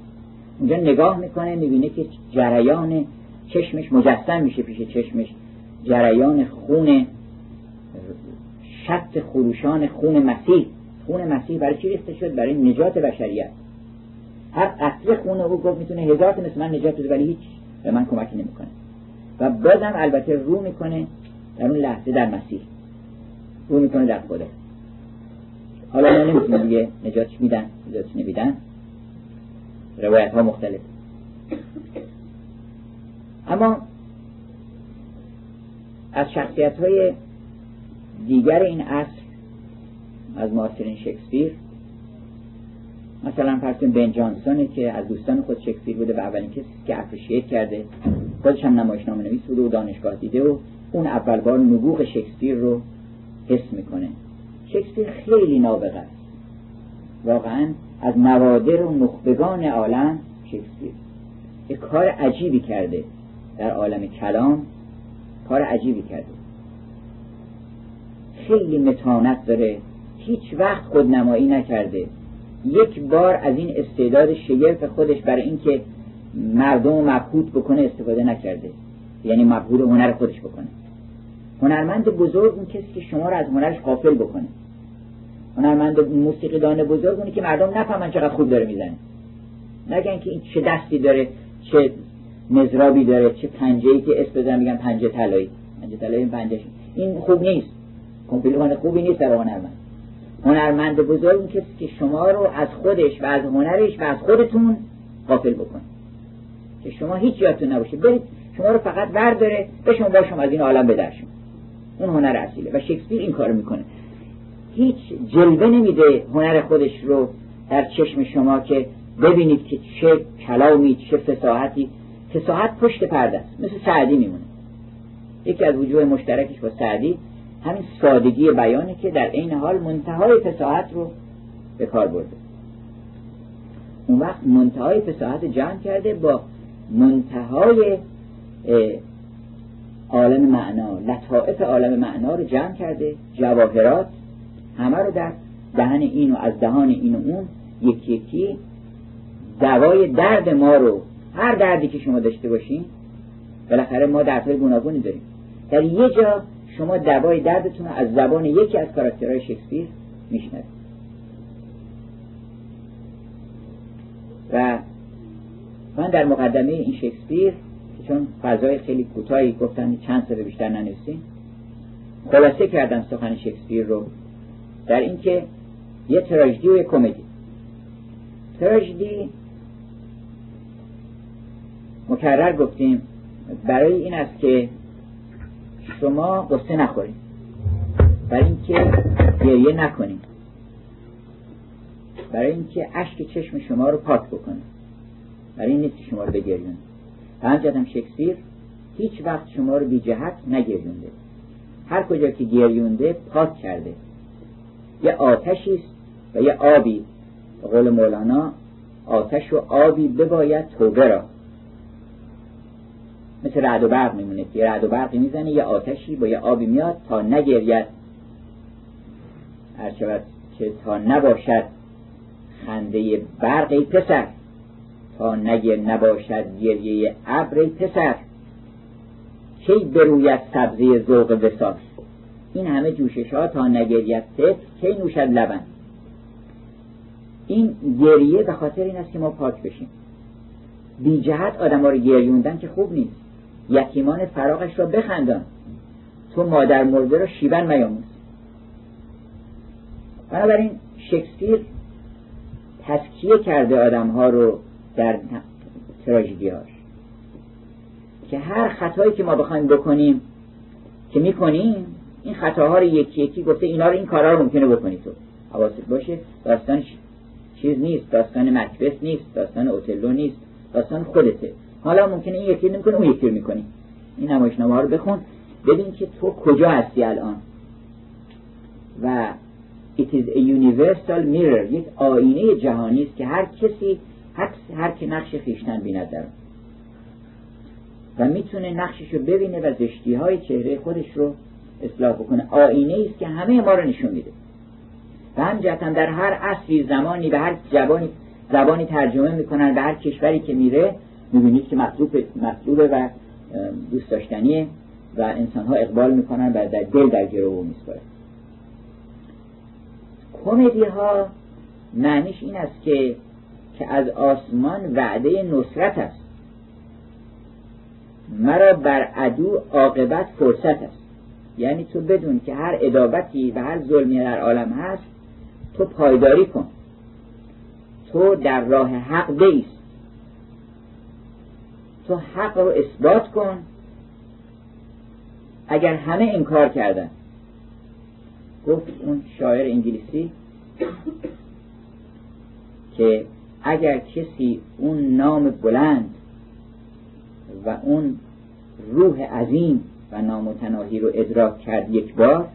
اونجا نگاه می‌کنه می‌بینه که جریان چشمش مجسم میشه پیش چشمش. جریان خون شط خروشان خون مسیح. خون مسیح برای چی ریخته شد؟ برای نجات بشریت. هر قطره خون او گفت می‌تونه هزار مثل من نجات بده ولی هیچ به من کمکی نمی‌کنه. و بازم البته رو می‌کنه در اون لحظه در مسیح. رو می‌کنه در خدا حالا ما نمی‌تونیم دیگه نجاتش میدن نجاتش نمیدن. روایت ها مختلف. اما از شخصیت های دیگر این عصر از معاصرین شکسپیر مثلا فرسون بن جانسون که از دوستان خود شکسپیر بوده و اولین کسی که اپریشیت کرده خودش هم نمایشنامه نویس بوده و دانشگاه دیده و اون اول بار نبوغ شکسپیر رو حس می‌کنه. شکسپیر خیلی نابغه است. واقعا از نوادر و نخبگان عالم شکسپیر یک کار عجیبی کرده در عالم کلام کار عجیبی کرده. خیلی متانت داره هیچ وقت خودنمایی نکرده. یک بار از این استعداد شگرف خودش برای اینکه مردم مبهوت بکنه استفاده نکرده. یعنی مبهوت هنر خودش بکنه. هنرمند بزرگ اون کسی که شما رو از هنرش قافل بکنه. هنرمند موسیقی دانه بزرگ اونی که مردم نفهمن چقدر خوب داره می‌زنه. نگن که این چه دستی داره چه مزرابی داره چه پنجه ای که اسم بزن میگن پنجه طلایی. پنجه طلایی این پنجه این خوب نیست. کمپیلمان خوبی نیست در هنرمند. هنرمند بزرگ اون کسی که شما رو از خودش و از هنرش و از خودتون غافل بکنه. که شما هیچ یادتون نباشه. برید شما رو فقط برداره به شما با شما از این عالم بدرشون اون هنر اصیله. و شکسپیر این کارو می‌کنه. هیچ جلوه نمیده هنر خودش رو در چشم شما که ببینید که چه کلامی چه فساحتی فساحت پشت پرده است. مثل سعدی میمونه. یکی از وجوه مشترکش با سعدی همین سادگی بیانه که در عین حال منتهای فساحت رو به کار برده. اون وقت منتهای فساحت جمع کرده با منتهای عالم معنا لطائف عالم معنا رو جمع کرده جواهرات همه رو در دهن این و از دهان این و اون یکی یکی دوای درد ما رو هر دردی که شما داشته باشین بالاخره ما دردهای گوناگونی داریم. در یه جا شما دوای دردتون از زبان یکی از کاراکترهای شکسپیر میشنوید. و من در مقدمه این شکسپیر چون فضای خیلی کوتاهی گفتن چند سال بیشتر ننویسیم خلاصه کردم سخن شکسپیر رو. در اینکه یه تراژدی و یه کمدی. تراژدی مکرر گفتیم. برای این است که شما قصه نخورید. برای اینکه گریه نکنید. برای اینکه اشک چشم شما رو پاک بکنه. برای این نیست شما رو بگریون و همچنین شکسپیر هیچ وقت شما رو بی جهت نگریونده. هر کجا که گریونده پاک کرده. یه آتشی است و یه آبی. به قول مولانا آتش و آبی بباید توبه را. مثل رعد و برق میمونه یه رعد و برقی می‌زنه یه آتشی با یه آبی میاد تا نگرید. هر که تا نباشد خنده برق پسر. تا نگر نباشد گریه ابر پسر. کی بروید سبزی ذوق وساس؟ این همه جوشش ها تا نگریت طفل کی نوشد لبن. این گریه به خاطر این است که ما پاک بشیم. بی جهت آدم ها رو گریوندن که خوب نیست. یتیمان فراغش را بخندان. تو مادر مرده را شیون میاموز. بنابراین شکسپیر تسکیه کرده آدم ها رو در تراژدی هاش که هر خطایی که ما بخوایم بکنیم که می‌کنیم این خطاها رو یکی یکی گفته اینا رو این کارا رو ممکنه بکنی تو. حواست باشه داستان چیز نیست داستان مکبس نیست داستان اوتلو نیست داستان خودته. حالا ممکنه این یکی نمی‌کنه اون یکی رو می‌کنی. این نمایشنامه رو بخون ببین که تو کجا هستی الان. و it is a universal mirror یک آینه جهانی است که هر کسی هر که نقش خیشتن بیند در و می‌تونه نقشش رو ببینه و زشتی های چهره خودش رو اصلاح بکنه. آینه است که همه ما رو نشون میده. و همجهتا در هر عصری زمانی به هر زبانی زبانی ترجمه می‌کنن به هر کشوری که میره می‌بینید که مطلوب مطلوبه و دوست داشتنیه و انسان ها اقبال می‌کنن و در دل در گرو میسپاره. کمدی ها معنیش این است که که از آسمان وعده نصرت است. مرا بر عدو عاقبت فرصت است. یعنی تو بدون که هر ادابتی و هر ظلمی در عالم هست تو پایداری کن. تو در راه حق بیست. تو حق رو اثبات کن. اگر همه انکار کردن. گفت اون شاعر انگلیسی که اگر کسی اون نام بلند و اون روح عظیم و نامتناهی رو ادراک کرد یک بار.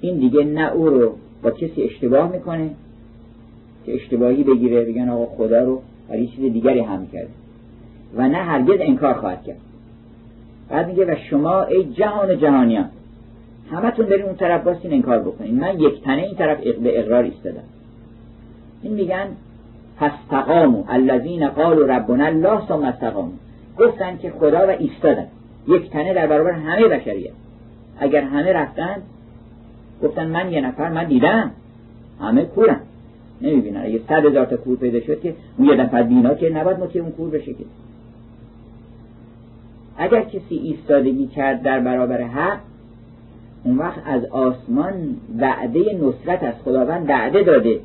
این دیگه نه او رو با کسی اشتباه می‌کنه که اشتباهی بگیره بگن آقا خدا رو برای چیز دیگری هم کرده و نه هرگز انکار خواهد کرد. بعد میگه و شما ای جهان جهانیان همتون برین اون طرف باستین انکار بکنین. من یک تنه این طرف به اقرار ایستادم. این میگن فاستقاموا الذین قالوا ربنا الله ثم استقاموا. گفتن که خدا و ایستادن. یک تنه در برابر همه بشریت اگر همه رفتن گفتن من یه نفر من دیدم. همه کورن. نمی‌بینن. اگه صد هزار تا کور پیدا شد که اون یه نفر بینا که نباید مطیع اون کور بشه که. اگر کسی ایستادگی کرد در برابر حق اون وقت از آسمان وعده نصرت از خداوند وعده داده.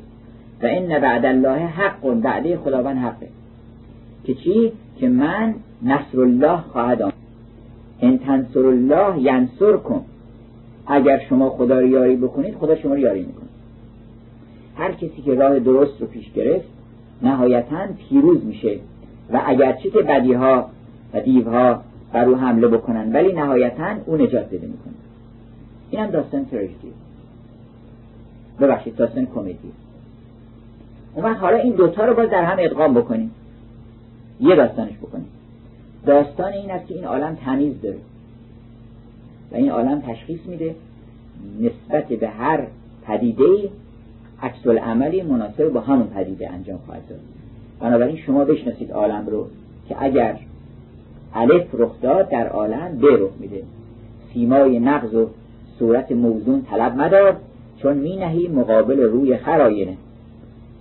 و این بعد الله حق وعده خداوند حقه. که چی؟ که من نصر الله خواهد آمد. ان تنصر الله ینصر کن. اگر شما خدا رو یاری بکنید خدا شما رو یاری می‌کنه. هر کسی که راه درست رو پیش گرفت نهایتا پیروز میشه. و اگرچه که بدی ها و دیوها بر او حمله بکنن ولی نهایتا او نجات بده می‌کنه. این هم داستان تراژدی. ببخشید داستان کمدی. اون حالا این دوتا رو باز در هم ادغام بکنیم. یه داستانش بکنیم. داستان این است که این عالم تمیز داره. و این عالم تشخیص میده نسبت به هر پدیده عکس عملی مناسب با همون پدیده انجام خواهد داد. بنابراین شما بشناسید عالم رو که اگر الف رخ داد در عالم به رخ میده. سیمای نقض و صورت موزون طلب مدار چون می نهی مقابل روی خراینه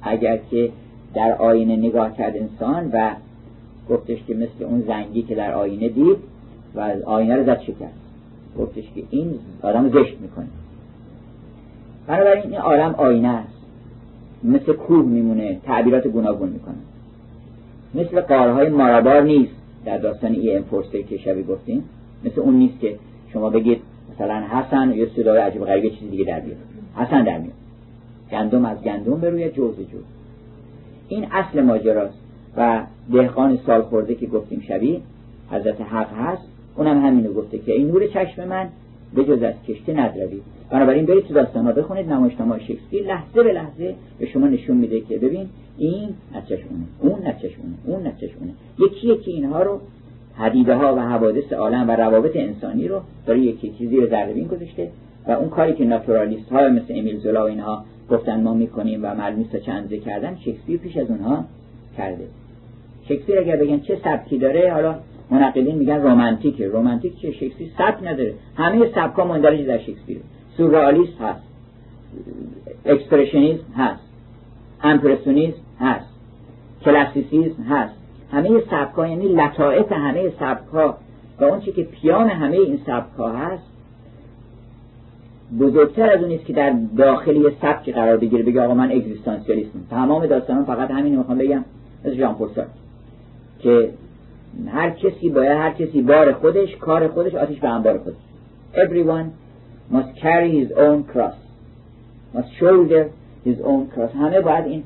اگر که در آینه نگاه کرد انسان و گفتش که مثل اون زنگی که در آینه دید و آینه رو زد شکست. گفتش که این آدم زشت می‌کنه. بنابراین این عالم آینه است. مثل کوه میمونه تعبیرات گوناگون می‌کنه. مثل قارهای مارابار نیست. در داستان ای ام که شبی گفتیم مثل اون نیست که شما بگید مثلا حسن یا صدای عجیب غریب چیزی دیگه در بیاد. حسن در میاد. گندم از گندم بروی جوز جوز. این اصل ماجراست. و دهقان سال خورده که گفتیم شبیه حضرت حق هست اونم همینو گفته که این نور چشم من به جز از کشته ندروید بنابراین برید تو داستان ها بخونید نمایشنامه شکسپیر. لحظه به لحظه به شما نشون میده که ببین این نچش اونه اون نچش اونه اون نچش اونه یکی یکی اینها رو حدیده ها و حوادث عالم و روابط انسانی رو داره یکی یکی زیر ذره گذاشته و اون کاری که ناتورالیست ها مثل امیل زولا و اینها گفتن ما می‌کنیم و نیست چند کردن شکسپیر پیش از اونها کرده. شکسپیر اگر بگن چه سبکی داره حالا منقلین میگن رومانتیک رومانتیک چه شکسپیر سبک نداره. همه سبک ها مندرج در شکسپیر. سورئالیسم هست. اکسپرشنیسم هست. امپرسونیسم هست. کلاسیسیسم هست. همه سبک ها یعنی لطائف همه سبک ها و اون که پیام همه این سبک ها هست بزرگتر از اون که در داخلی سبک قرار بگیره بگه آقا من اگزیستانسیالیسم تمام داستان فقط همین می‌خوام بگم. از ژان که هر کسی باید هر کسی بار خودش کار خودش آتیش به انبار خودش. Everyone must carry his own cross. Must shoulder his own cross. همه باید این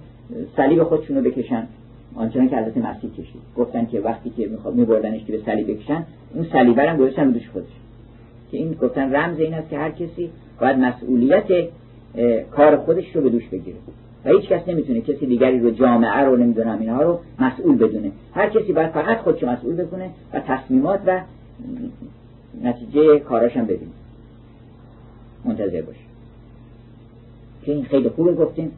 صلیب خودشون رو بکشن. آنچنان که حضرت مسیح کشید. گفتن که وقتی که می‌خواد میبردنش که به صلیب بکشن اون صلیب هم گذاشتن دوش خودش. که این گفتن رمز این است که هر کسی باید مسئولیت کار خودش رو به دوش بگیره. و هیچ کس نمی‌تونه کسی دیگری رو جامعه رو نمی‌دونم اینها رو مسئول بدونه. هر کسی باید فقط خودشو مسئول بکنه و تصمیمات و نتیجه کاراشم ببینه. منتظر باشه که این خیلی خوبه گفتیم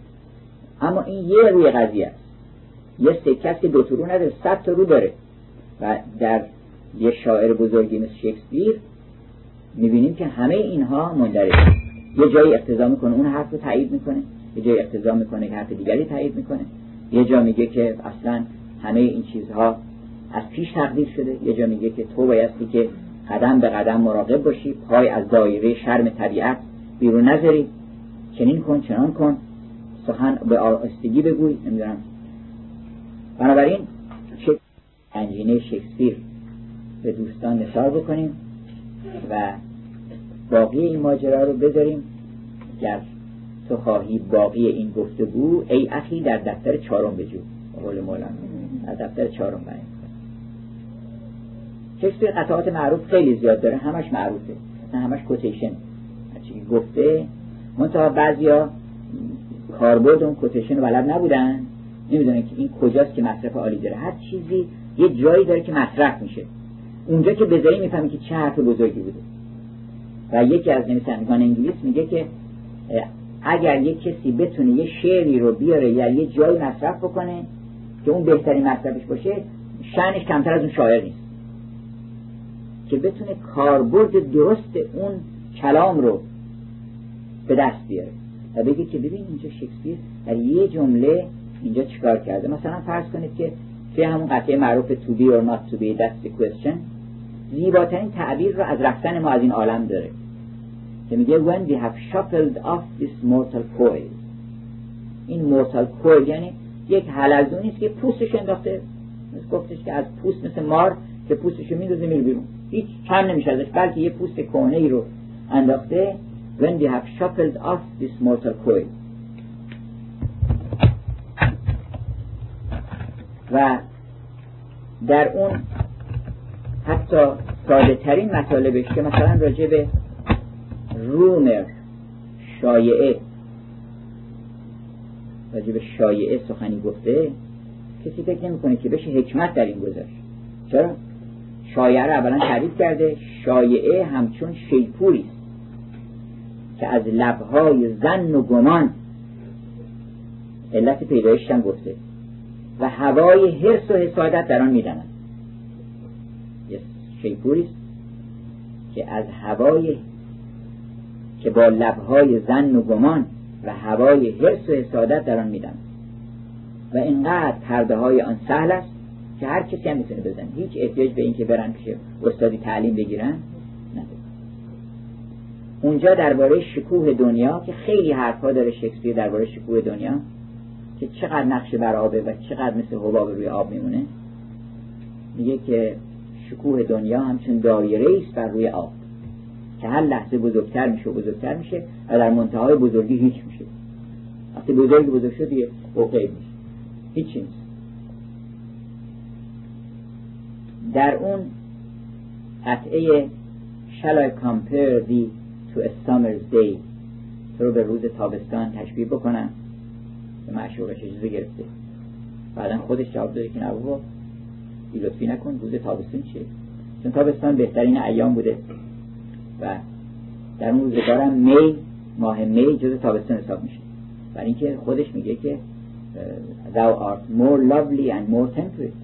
اما این یه روی قضیه است. یه سکه که دو رو نداره صد تا رو داره. و در یه شاعر بزرگی مثل شکسپیر می‌بینیم که همه اینها مندرجه یه جایی اقتضا می‌کنه اون حرف رو تایید می‌کنه. یه جای اقتضا می‌کنه که حرف دیگری تایید می‌کنه. یه جا میگه که اصلا همه این چیزها از پیش تقدیر شده. یه جا میگه که تو بایستی که قدم به قدم مراقب باشی پای از دایره شرم طبیعت بیرون نذاری. چنین کن چنان کن. سخن به آستگی بگوی. نمی‌دونم. بنابراین انجینه شکسپیر به دوستان نشار بکنیم و باقی این ماجرا رو بذاریم. گر تو خواهی باقی این گفتگو؟ ای اخی در دفتر چهارم بجو. قول مولانا. در دفتر چهارم بیان شکسپیر قطعات معروف خیلی زیاد داره. همش معروفه. همش کوتیشن. چی گفته منتها بعضیا کاربرد اون کوتیشن رو بلد نبودن. نمی‌دونن که این کجاست که مصرف عالی داره. هر چیزی یه جایی داره که مصرف میشه. اونجا که بذاری می‌فهمی که چه حرف بزرگی بوده. و یکی از نویسندگان انگلیس میگه که اگر یک کسی بتونه یه شعری رو بیاره یا یه جایی مصرف بکنه که اون بهترین مصرفش باشه شنش کمتر از اون شاعر نیست. که بتونه کاربرد درست اون کلام رو به دست بیاره و بگه که ببین اینجا شکسپیر در یه جمله اینجا چیکار کرده. مثلا فرض کنید که توی همون قطعه معروف to be or not to be that's the question. زیباترین تعبیر رو از رفتن ما از این عالم داره. که میگه when we have shuffled off this mortal coil. این mortal coil یعنی یک حلزونی است که پوستش انداخته. گفتش که از پوست مثل مار که پوستش میدوزه میره بیرون. هیچ کم نمیشه ازش بلکه یه پوست کهنه ای رو انداخته when we have shuffled off this mortal coil. و در اون حتی ساده ترین مطالبش که مثلا راجع به رومر شایعه. راجع شایعه سخنی گفته کسی فکر نمی‌کنه که بشه حکمت در این گذاشت. چرا؟ شایعه رو اولا تعریف کرده شایعه همچون شیپوری است که از لبهای زن و گمان علت پیدایش گفته و هوای حرس و حسادت در آن میدنند شیپوری که از هوای که با لبهای زن و گمان و هوای حرس و حسادت در آن میدم و اینقدر پرده های آن سهل است که هر کسی هم می‌تونه بزن هیچ احتیاج به این که برن پیش استادی تعلیم بگیرن نداره اونجا درباره شکوه دنیا که خیلی حرفها داره شکسپیر درباره شکوه دنیا که چقدر نقش بر آبه و چقدر مثل حباب روی آب میمونه میگه که شکوه دنیا همچون دایره است بر روی آب. که هر لحظه بزرگتر میشه و بزرگتر میشه و در منتهای بزرگی هیچ میشه. وقتی بزرگ بزرگ شد دیگه میشه. هیچی نیست در اون قطعه Shall I compare thee to a summer's day تو رو به روز تابستان تشبیه بکنم. به معشوقش اجازه گرفته. بعدا خودش جواب داده که نه بابا لطفی نکن روز تابستان چیه؟ چون تابستان بهترین ایام بوده. و در اون روزگارم می ماه می جز تابستان حساب میشه. برای اینکه خودش میگه که thou art more lovely and more temperate.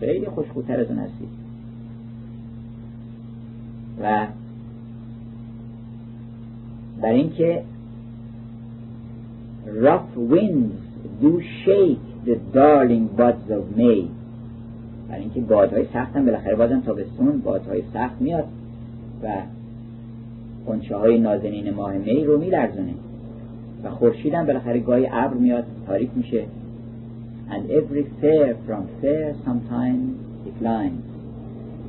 خیلی خوشخوتر از اون هستی. و بر اینکه rough winds do shake the darling buds of May. برای اینکه بادهای سخت هم بالاخره بازم تابستون بادهای سخت میاد و قنچه های نازنین ماه می رو میلرزونه. و خورشید هم بالاخره گاهی ابر میاد تاریک میشه. And every fair from fair sometimes declines.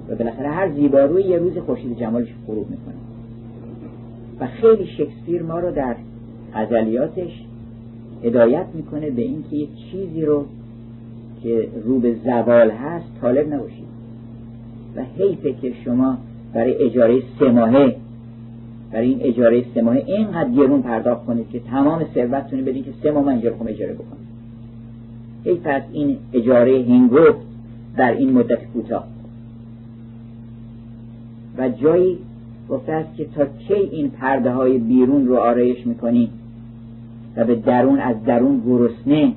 و بالاخره هر زیباروی یه روز خورشید جمالش غروب می‌کنه. و خیلی شکسپیر ما رو در غزلیاتش هدایت می‌کنه به اینکه یه چیزی رو که رو به زوال هست طالب نباشید. و حیفه که شما برای اجاره سه ماهه برای این اجاره سه ماهه اینقدر گرون پرداخت کنید که تمام ثروتتون بدید که سه ماه من اینجا اجاره بکنم. حیف از این اجاره هنگفت در این مدت کوتاه. و جایی گفته است که تا کی این پرده های بیرون رو آرایش می‌کنی و به درون از درون گرسنه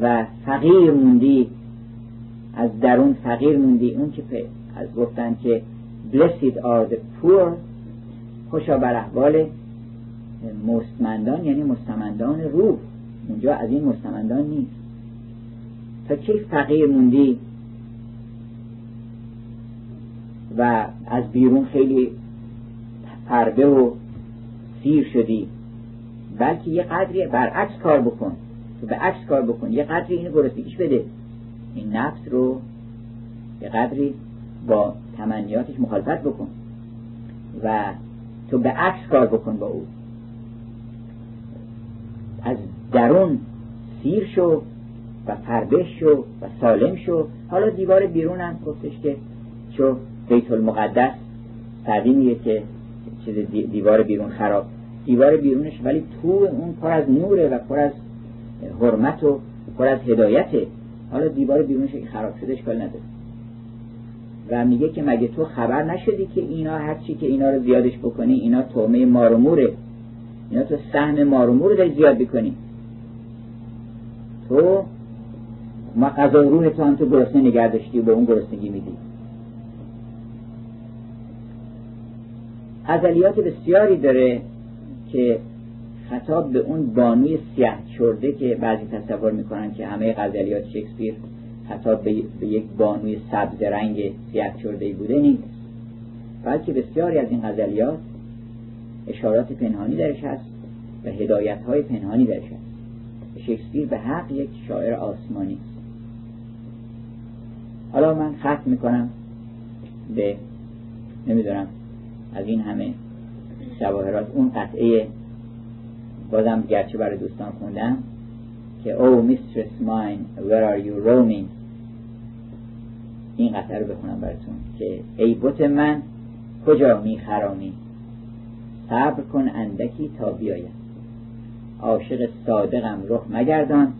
و فقیر موندی از درون فقیر موندی اون که از گفتن که blessed are the poor خوشا بر احوال مستمندان یعنی مستمندان روح. اونجا از این مستمندان نیست. تا کی فقیر موندی؟ و از بیرون خیلی پرده و سیر شدی. بلکه یه قدری برعکس کار بکن. تو به عکس کار بکن. یه قدری اینو گرسنگیش بده. این نفس رو یه قدری با تمنیاتش مخالفت بکن. و تو به عکس کار بکن با او. از درون سیر شو و فربش شو و سالم شو. حالا دیوار بیرون هم گفتش که چو بیت المقدس سعدی میگه که چیز دیوار بیرون خراب. دیوار بیرونش ولی تو اون پر از نوره و پر از حرمت و پر از هدایته. حالا دیوار بیرونش خراب شده اشکال نداره. و میگه که مگه تو خبر نشدی که اینا هرچی که اینا رو زیادش بکنی اینا تومه ماروموره اینا تو سهم مارومور داری زیاد بکنی تو ما قضا روح تو هم تو گرسنه نگه داشتی و به اون گرسنگی میدی. غزلیات بسیاری داره که خطاب به اون بانوی سیاه چرده که بعضی تصور می‌کنن که همه غزلیات شکسپیر خطاب به یک بانوی سبز رنگ سیاه چرده بوده نیست. بلکه بسیاری از این غزلیات اشارات پنهانی درش هست و هدایت های پنهانی درش هست. شکسپیر به حق یک شاعر آسمانی. است حالا من ختم می‌کنم به نمی‌دونم از این همه جواهرات. اون قطعه بازم گرچه برای دوستان خوندم که او mistress mine where are you roaming? این قطعه رو بخونم براتون که ای بوت من کجا میخرامی صبر کن اندکی تا بیاید. عاشق صادقم رخ مگردان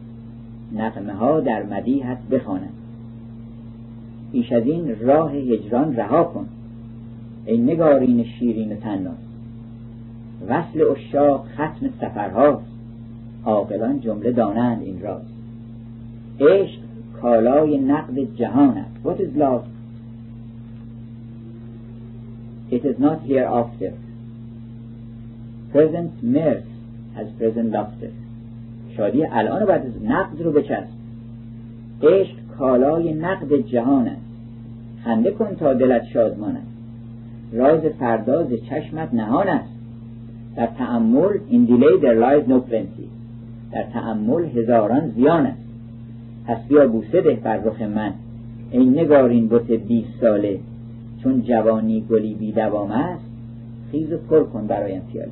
نقمه ها در مدیحت بخوانم. پیش از این راه هجران رها کن. ای نگارین شیرین تناس وصل اشاق ختم سفرهاست. عاقلان جمله دانند این راز. عشق کالای نقد جهان است. What is love? It is not hereafter. Present mirth has present laughter. شادی الان بعد از نقد رو بچسب عشق کالای نقد جهان است. خنده کن تا دلت شادمان است. راز فرداز چشمت نهان است. در تعمل این delay there lies no plenty. در تعمل هزاران زیان است. پس بیا بوسه ده بر رخ من. ای نگارین بت بیست ساله چون جوانی گلی بی دوام است خیز و پر کن برایم پیالی